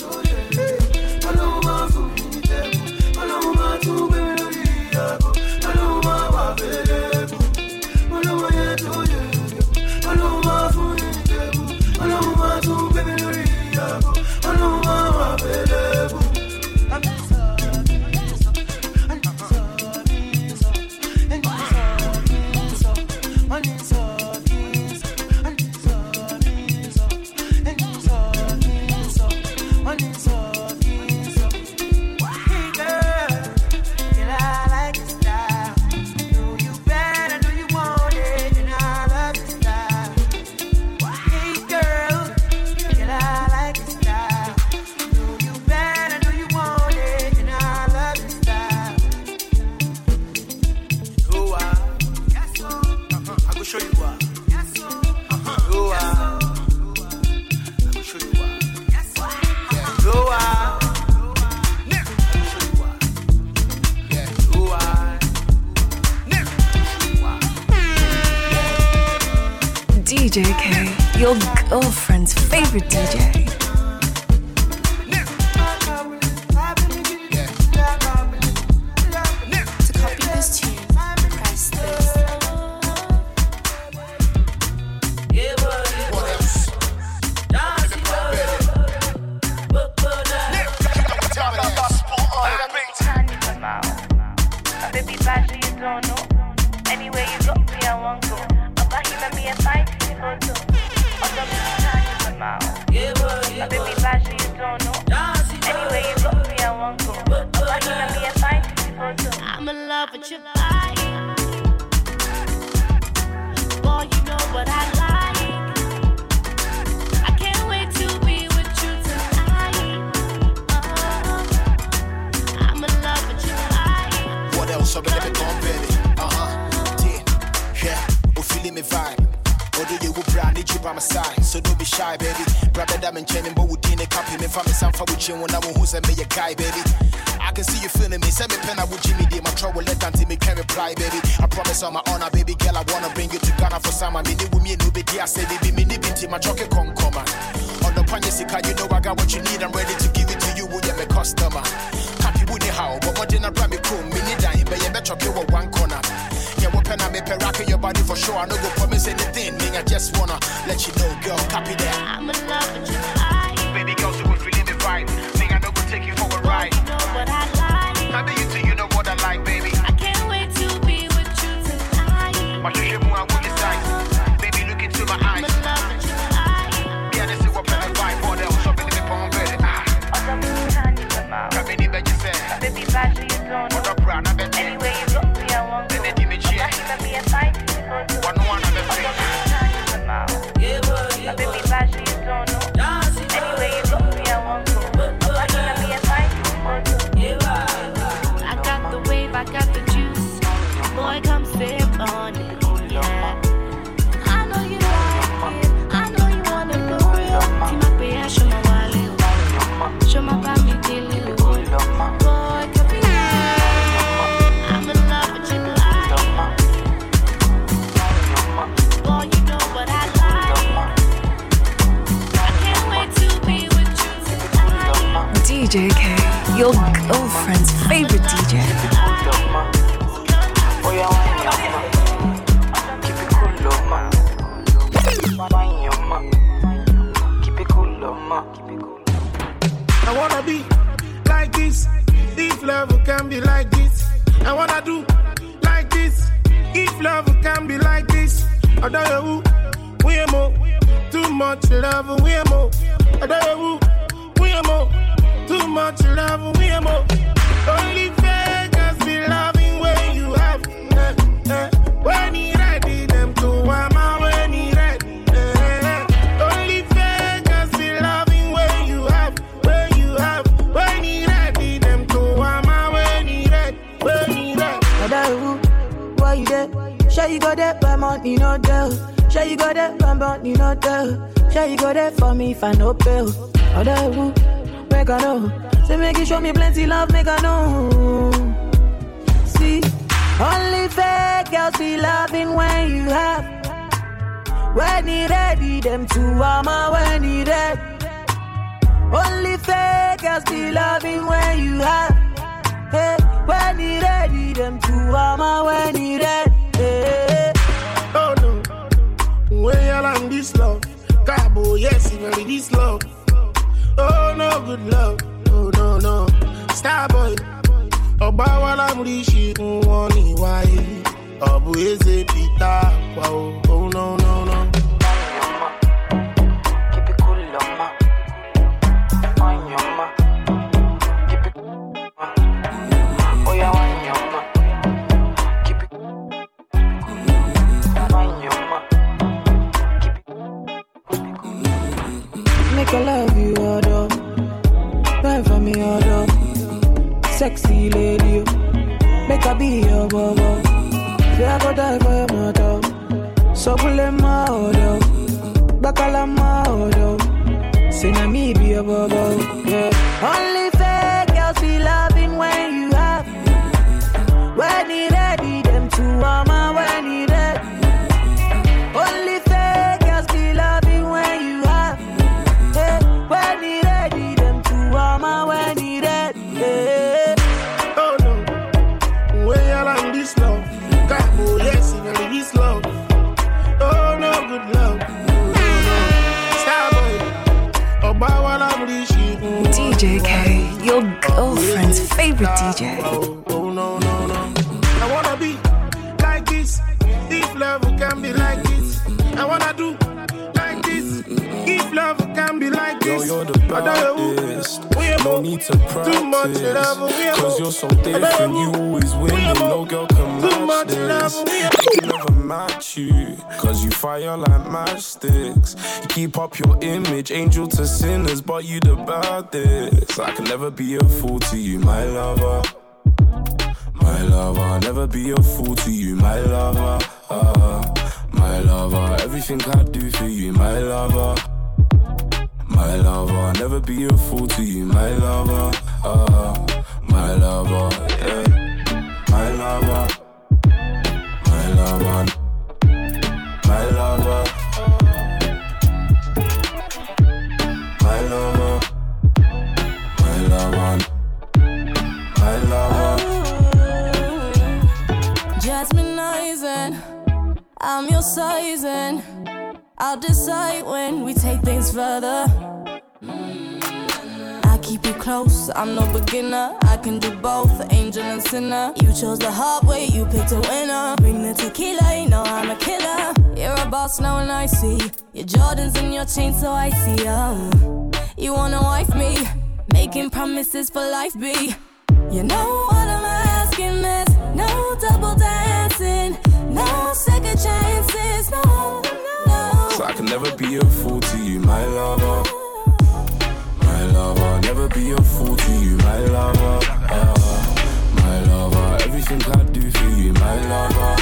Speaker 36: for you, my lover.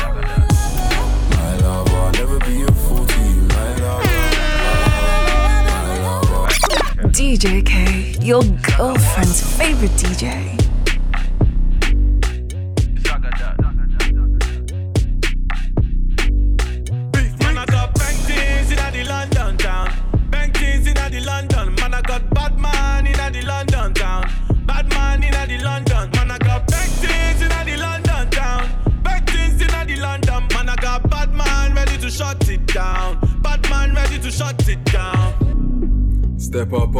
Speaker 36: My lover,
Speaker 37: I'll
Speaker 36: never be a fool to you, my lover. My lover.
Speaker 25: DJ K, your girlfriend's favorite DJ.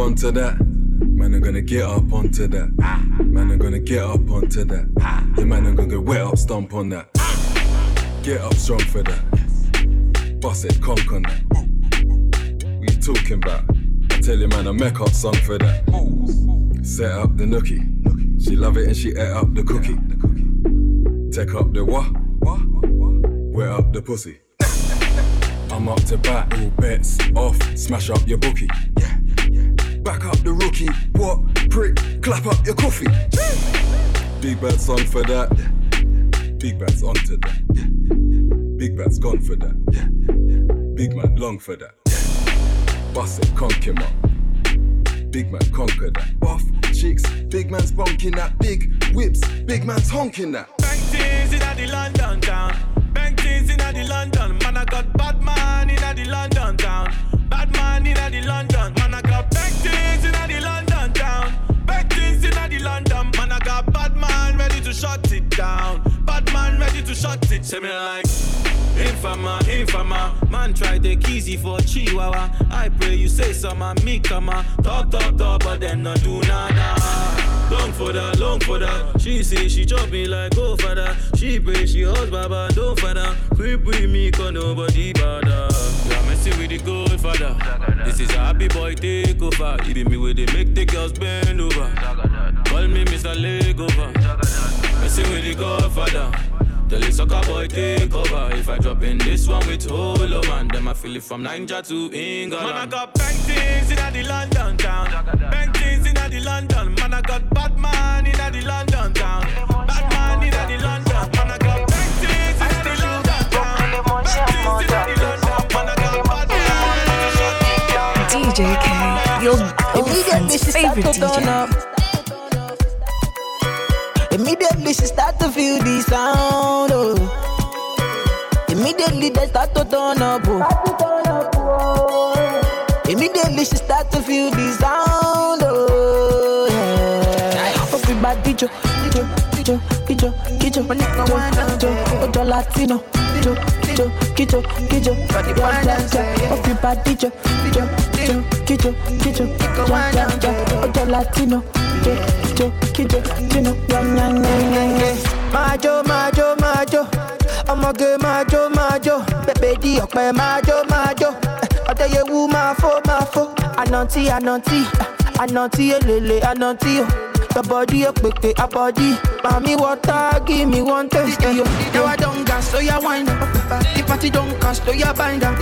Speaker 36: Onto that. Man, I'm gonna get up onto that. Man, I'm gonna get up onto that. Yeah, man, I'm gonna get wet up, stomp on that. Get up strong for that. Bust it, conk on that. What you talking about? I tell you, man, I make up song for that. Set up the nookie. She love it and she ate up the cookie. Take up the what? Wet up the pussy. I'm up to bat, all bets off. Smash up your bookie. Back up the rookie. What? Prick, clap up your coffee. Big bad song for that. Big bad's onto that. Big bad's gone for that. Big man long for that. Bust it, conk him up. Big man conquer that. Buff chicks, big man's bonking that. Big whips, big man's honking that.
Speaker 9: Bank things in the London town. Bank things in the London. Man, I got bad man in the London town. Bad man in the London. Man, I got bank things in the London town. Bank things in the London. Man, I got bad man ready to shut it down. Bad man ready to shut it. Say me like. Infama, infama, man try take easy for Chihuahua. I pray you say some and me come. Talk, talk, talk, but then not do nada. Long for that, long for that. She say she chop me like go for that. She pray she hugs baba, don't for that. Creep with me, cause nobody bother. Messing with the good father. This is a happy boy take over. He be me with the make the girls bend over. Call me Mr. Legover. Messing with the Godfather. Tell the sucker boy take over. If I drop in this one with Holo man, then I feel it from Niger to England. Man, I got bank things in the London town. Bank things in the London. Man, I got bad man in the London town. Bad man in the London. Man, I got bank things in the London town. Bank things in the
Speaker 4: Your girlfriend's favorite DJ.
Speaker 29: Immediately she start to feel the sound, oh. Immediately they start to turn up, oh. Immediately she start to feel the sound, oh. Yeah. Everybody jo, jo, jo, kijo, kijo, jo, jo, ojo Latino, jo, jo, kijo, kijo, ja, ja, ja. Everybody jo, jo, jo, kijo, kijo, ja, ja, ja. Ojo Latino, jo, jo, kijo, kino, ja, ja, ja, ja, ja. Majo, majo, majo, ọmọge majo, majo, bẹ̀bẹ̀ di ọ̀pẹ majo, majo, ọ̀dẹ̀yẹwù máa fó, máa fó, ànàntí, ànàntí, ànàntí elele, ànàntí o. Your body a quick, a body. Mommy water, give me one taste. Now I don't gas, so ya wine up. The party don't cost, so ya bind up.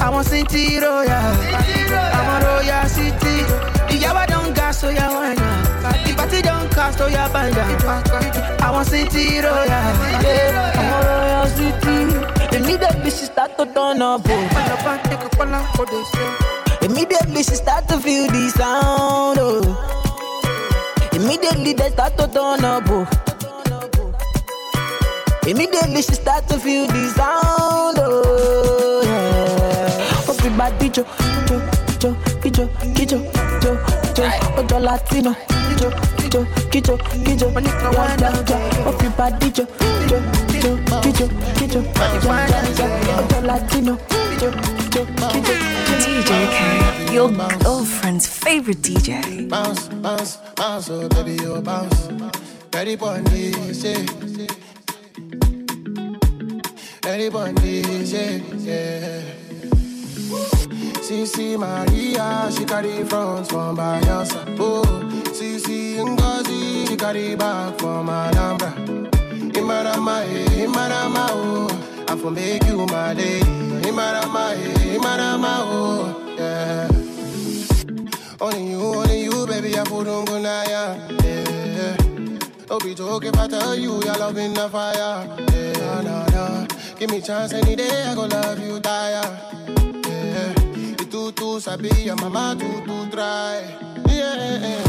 Speaker 29: I want city royal, I want royal city. Yeah, I don't gas, so ya wine. The party don't cost, so ya bind. I want city royal, yeah, I want royal city. Immediately she oh. oh. start to turn up, oh. Immediately she start to feel the sound, oh. Immediately they start to turn up, oh. Immediately she start to feel the sound, oh. Yeah. Jo, jo, jo, kijo, kijo, jo, jo, ojo Latino, jo, jo, kijo, kijo, ja, ja, ja. Everybody jo, jo, jo, kijo, kijo, ja, ja, ja. Ojo Latino, jo, jo, kijo,
Speaker 4: DJ K, your girlfriend's favorite DJ.
Speaker 17: Bounce, bounce, bounce, oh baby, you bounce. Ready for this, yeah. Ready for this, yeah, CC Maria, she carry front from Bayelsa. Oh, CC Ngozi, she carry back from Anambra. Imarama, eh, Imarama, oh, I for make you my lady. Imarama, eh, Imarama, oh, yeah. Only you, only you, baby, I put on good yeah. Don't be joking if I tell you your love in the fire. Yeah, nah, nah. Give me chance any day, I go love you, tire. Too sabi, your mama too try. Yeah,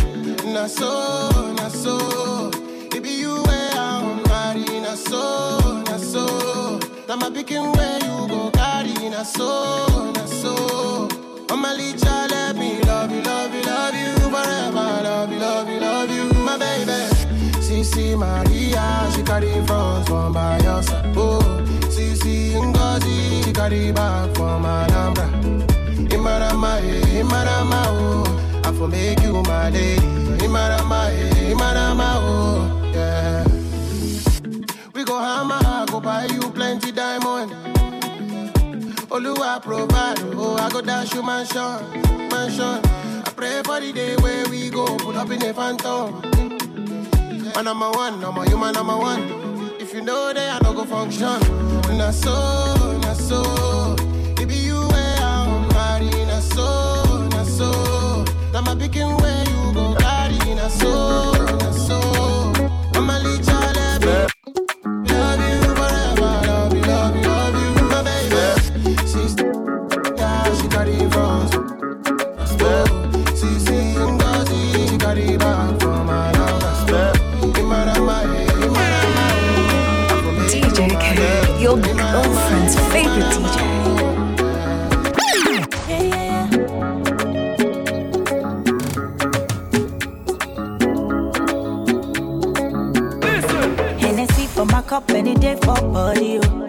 Speaker 17: na so, na so. It you where I'm married, na so, na so. Now my picking where you go carry, na so, na so. Mama Licha, let me love you, love you, love you forever. Love you, love you, love you, my baby. CC Maria, she carry front from Bayelsa. Oh, CC Ngozi, she carry back from Anambra. Imarama, oh. I for make you my lady. Imarama, Imarama, oh. Yeah. We go hammer, I go buy you plenty diamond. Oluwa provide, oh, I go dash you mansion, mansion. I pray for the day where we go, put up in a phantom. Man number one, number you man number one. If you know that I don't go function, na so, na so. Picking where you go carry, na so, na
Speaker 3: any day for body. Oh.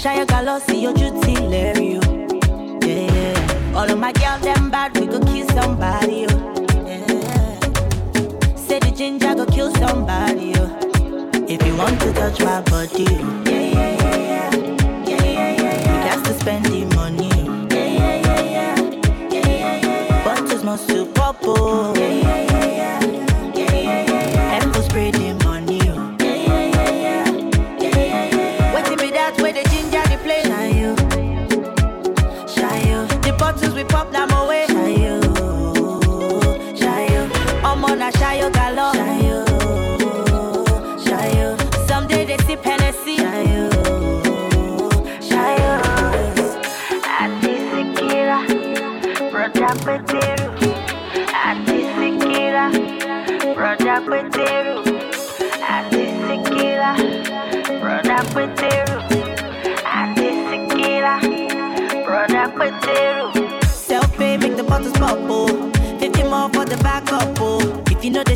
Speaker 3: Shia Galossi, your duty, Larry. Oh. Yeah, yeah. All of my girls, them bad, we go kill somebody. Oh. Yeah. Say the ginger go kill somebody. Oh. If you want to touch my body. oh. Yeah, yeah, yeah, yeah. You got to spend the money. oh. Yeah, yeah, yeah, yeah. Yeah, yeah, must to pop. Oh? Yeah, yeah, yeah, yeah. Yeah,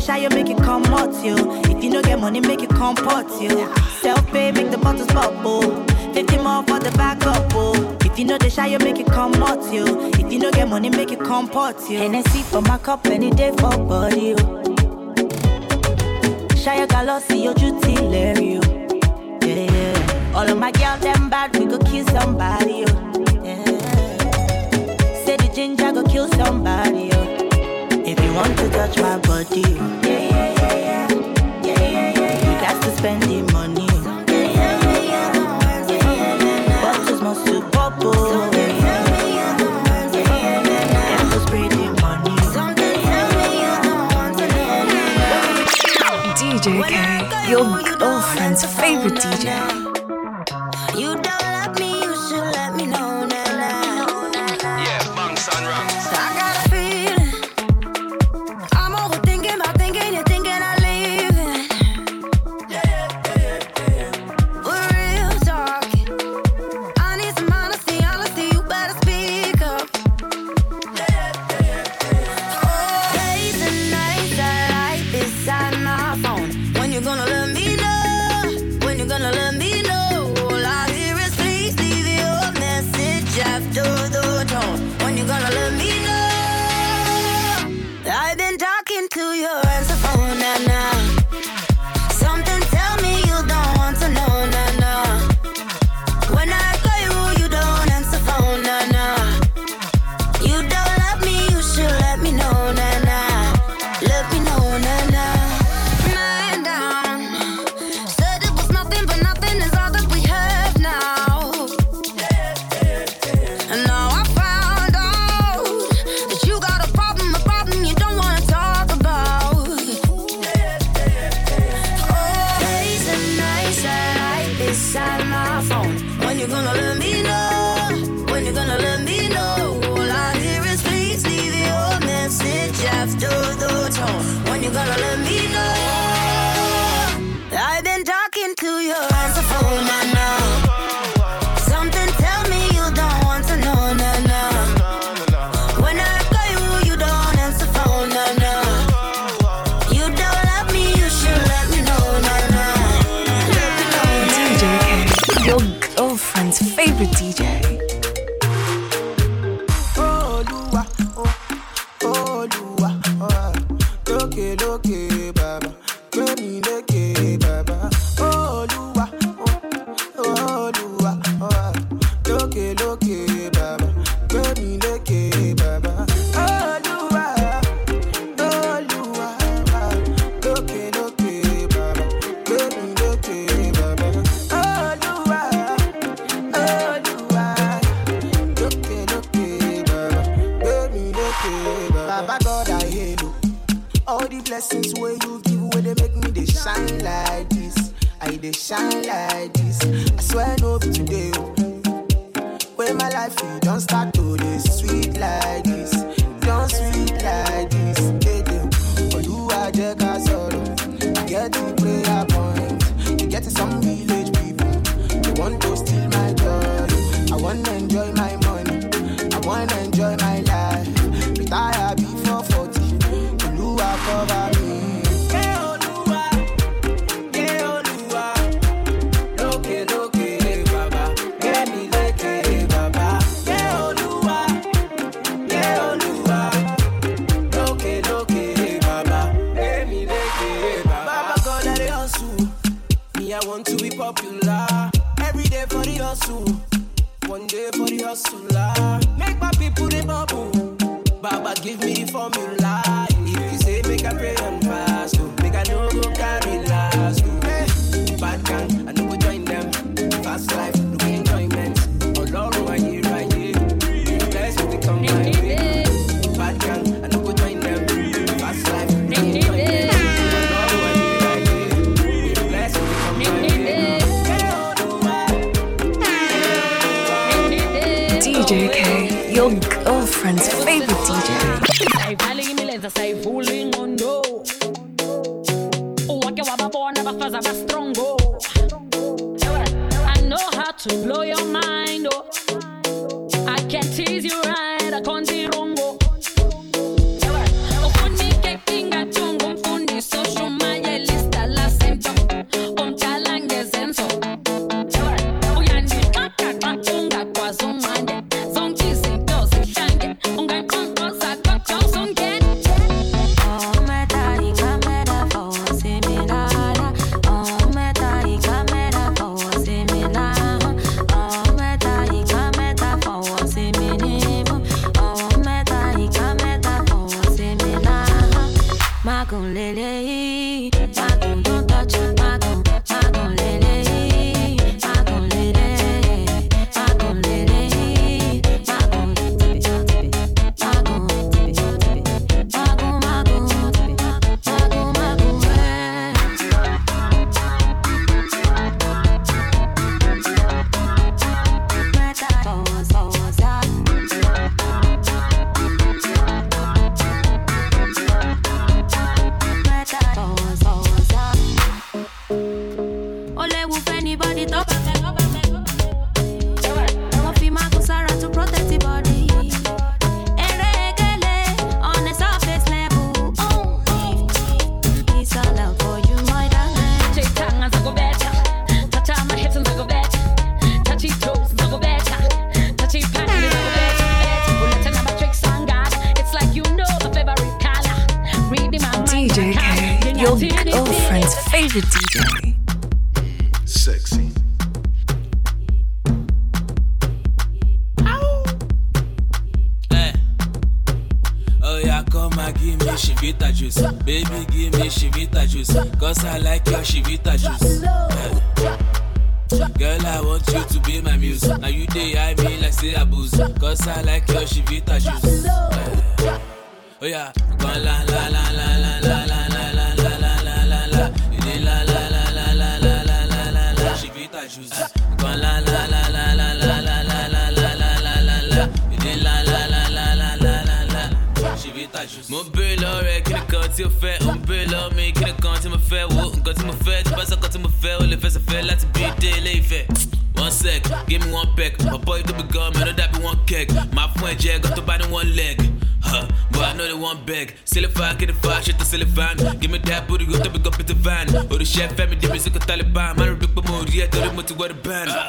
Speaker 3: shy, you make it come out, yo. If you know get money, make it come pot, yo. Self-pay make the bottles bubble. oh. 50 more for the backup, oh. If you know the shy, you make it come out, yo. If you know get money, make it come pot, yo. Hennessy for my cup any day for body, oh. Shia Galossi, your duty, Larry, oh. Yeah, yeah. All of my girls, them bad, we go kill somebody, oh. Yeah. Say the ginger go kill somebody, oh. If you want to touch my body, oh. Yeah, yeah, yeah, yeah. Yeah, yeah, yeah, yeah. You got to spend the money, oh. Yeah, yeah, yeah, yeah. Yeah, yeah, yeah, yeah. Bottles must oh. to pop, oh. Spray the money. Oh.
Speaker 38: DJ K, your girlfriend's favorite DJ.
Speaker 8: They shine like this. I swear no be today. Oh. When my life, you don't start to this sweet like this. where the
Speaker 10: band.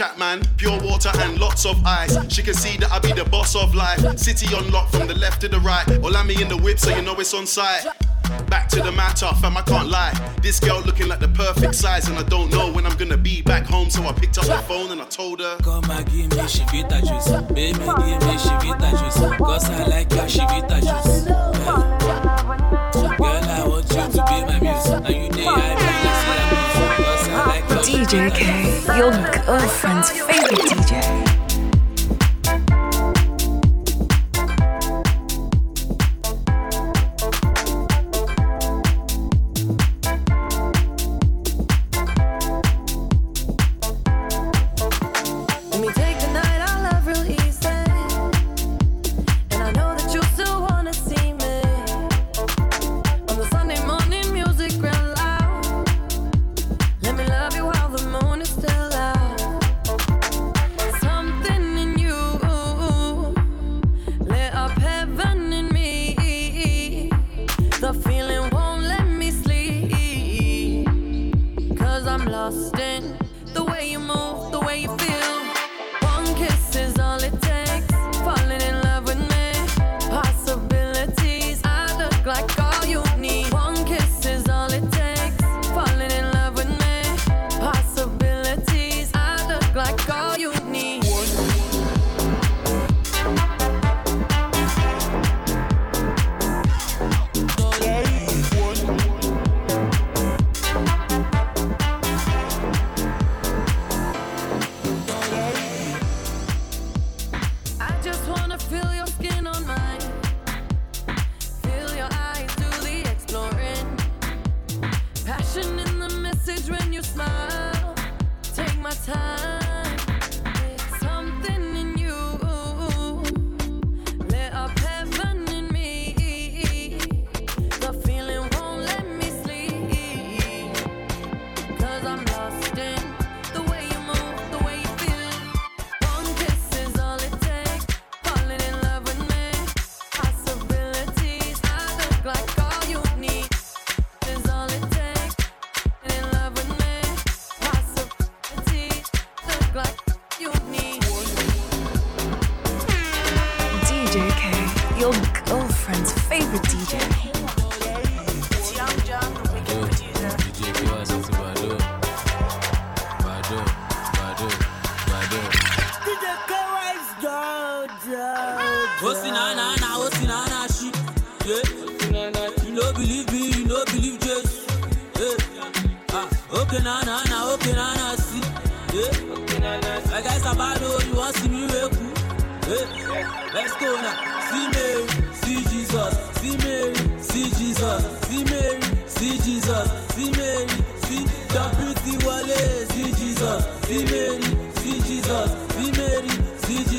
Speaker 10: Like
Speaker 28: Chapman. Pure water and lots of ice. She can see that I be the boss of life. City unlocked from the left to the right. Or land me in the whip so you know it's on site. Back to the matter, fam, I can't lie. This girl looking like the perfect size, and I don't know when I'm gonna be back home. So I picked up the phone and I told her,
Speaker 10: Come and give me shivita juice. Baby, give me shivita juice. Cause I like shivita juice. Girl, I want you to be my muse. And you I
Speaker 26: DJ K, your girlfriend's favorite DJ.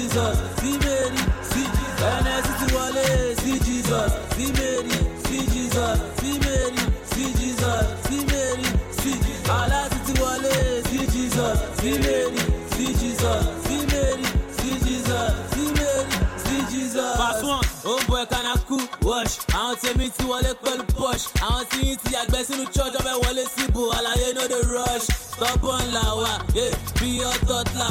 Speaker 10: Jesus. See Mary, see Wale. See Jesus. See Mary, see Jesus. See Mary, see Jesus. See Mary, see Allah. See Wale. See Jesus. See Mary, see Jesus. See Mary, see Jesus. See Mary, see Jesus. Pass one, oh boy, can I cool? Wash. Àwọn tèmi ti wọlé pẹ̀lú push. Àwọn tí yín ti yàgbẹ́ sínú church ọbẹ̀ wọlé síbò. Àlàyé no dey rush. Stubborn là wà, yeah. bí ọ̀tọ̀ là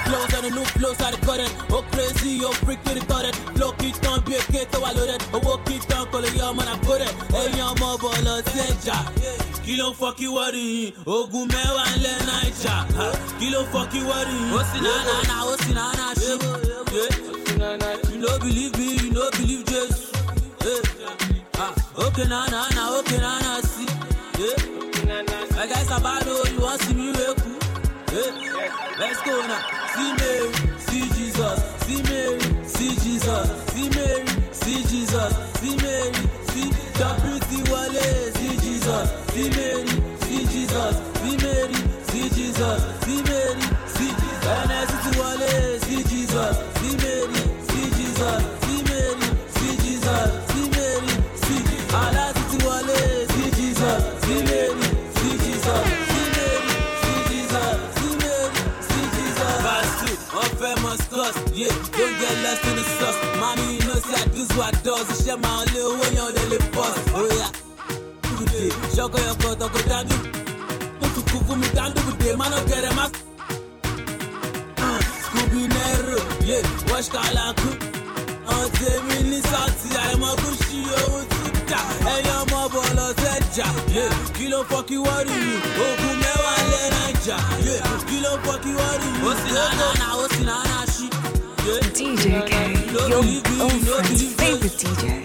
Speaker 10: Ó flow sẹ́nu new flow sáré kọ́rẹ́. Ó crazy, ó freak to the toilet. Flow í tán bí èké tó wà lórí ẹ̀. Owó kì í tán kò lè yọ ọmọ náà kó rẹ̀. Ẹ̀yin ọmọ bọ̀ lọ sí ẹja. Kí ló ń fọ́ kí wọ́ọ̀rì yìí? Ogun mẹ́wàá ńlẹ̀ Naija. Ha, Kí ló ń fọ́ kí wọ́ọ̀rì yìí? Ó sì náà náà náà, ó sì náà náà ṣe. You no believe me, you no believe Jesus. Ah, okay, nah, nah, nah, okay, nah, nah, Jesus, see Mary, see Jesus, see Mary, see Chaputi Wale, see Jesus, see Mary, see Jesus, see Mary, see Jesus, see Mary, see Anasiti Wale, see Jesus, see Mary, see Jesus, see Mary, see Jesus, see Mary, see Anasiti Wale, see Jesus, see Mary, see Jesus, see Mary, see Jesus, see Mary, see Jesus. Fast food, famous cost, yeah, don't get lost bọ́ọ̀sì iṣẹ́ máa lé owó yan lè lè bọ́ọ̀sì. Oya, kúrúdé, ṣọ́kọ̀ yọkọ̀ tọkọ dájú. Mo tún kú fún mi dáńdúbùdé, má náà kẹrẹ má. Scooby Nero, yé, wọ́ṣ kàlákù. Àwọn tèmi ní sọ́ọ̀tì àìmọ́kú sí owó tún dà. Ẹyin ọmọ bọ̀ lọ sẹ́jà, kí ló fọ́ kí wọ́n rí mi? Ogun mẹ́wàá lé Naija, kí ló fọ́ kí wọ́n rí mi? Ó sì náà ó sì náà ṣí.
Speaker 4: DJ K, your girlfriend's favorite DJ.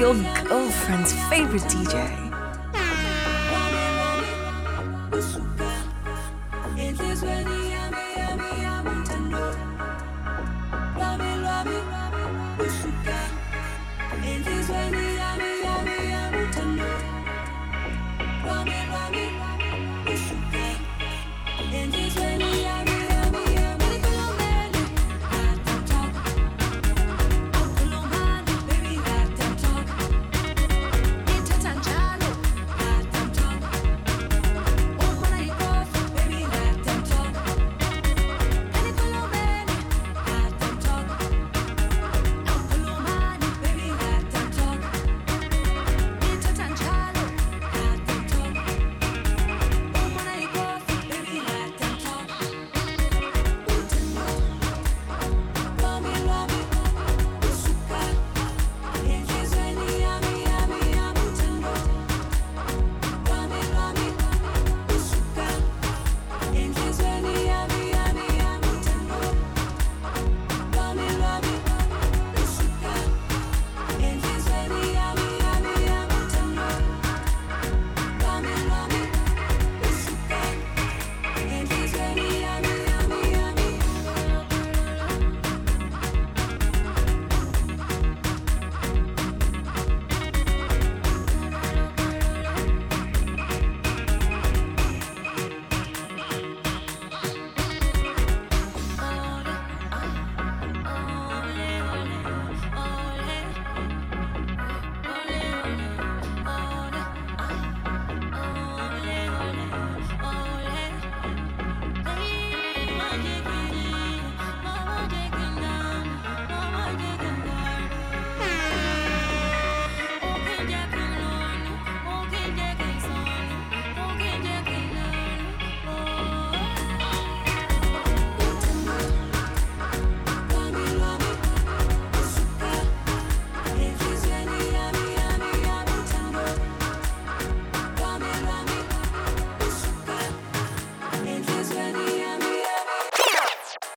Speaker 4: Your girlfriend's favorite DJ.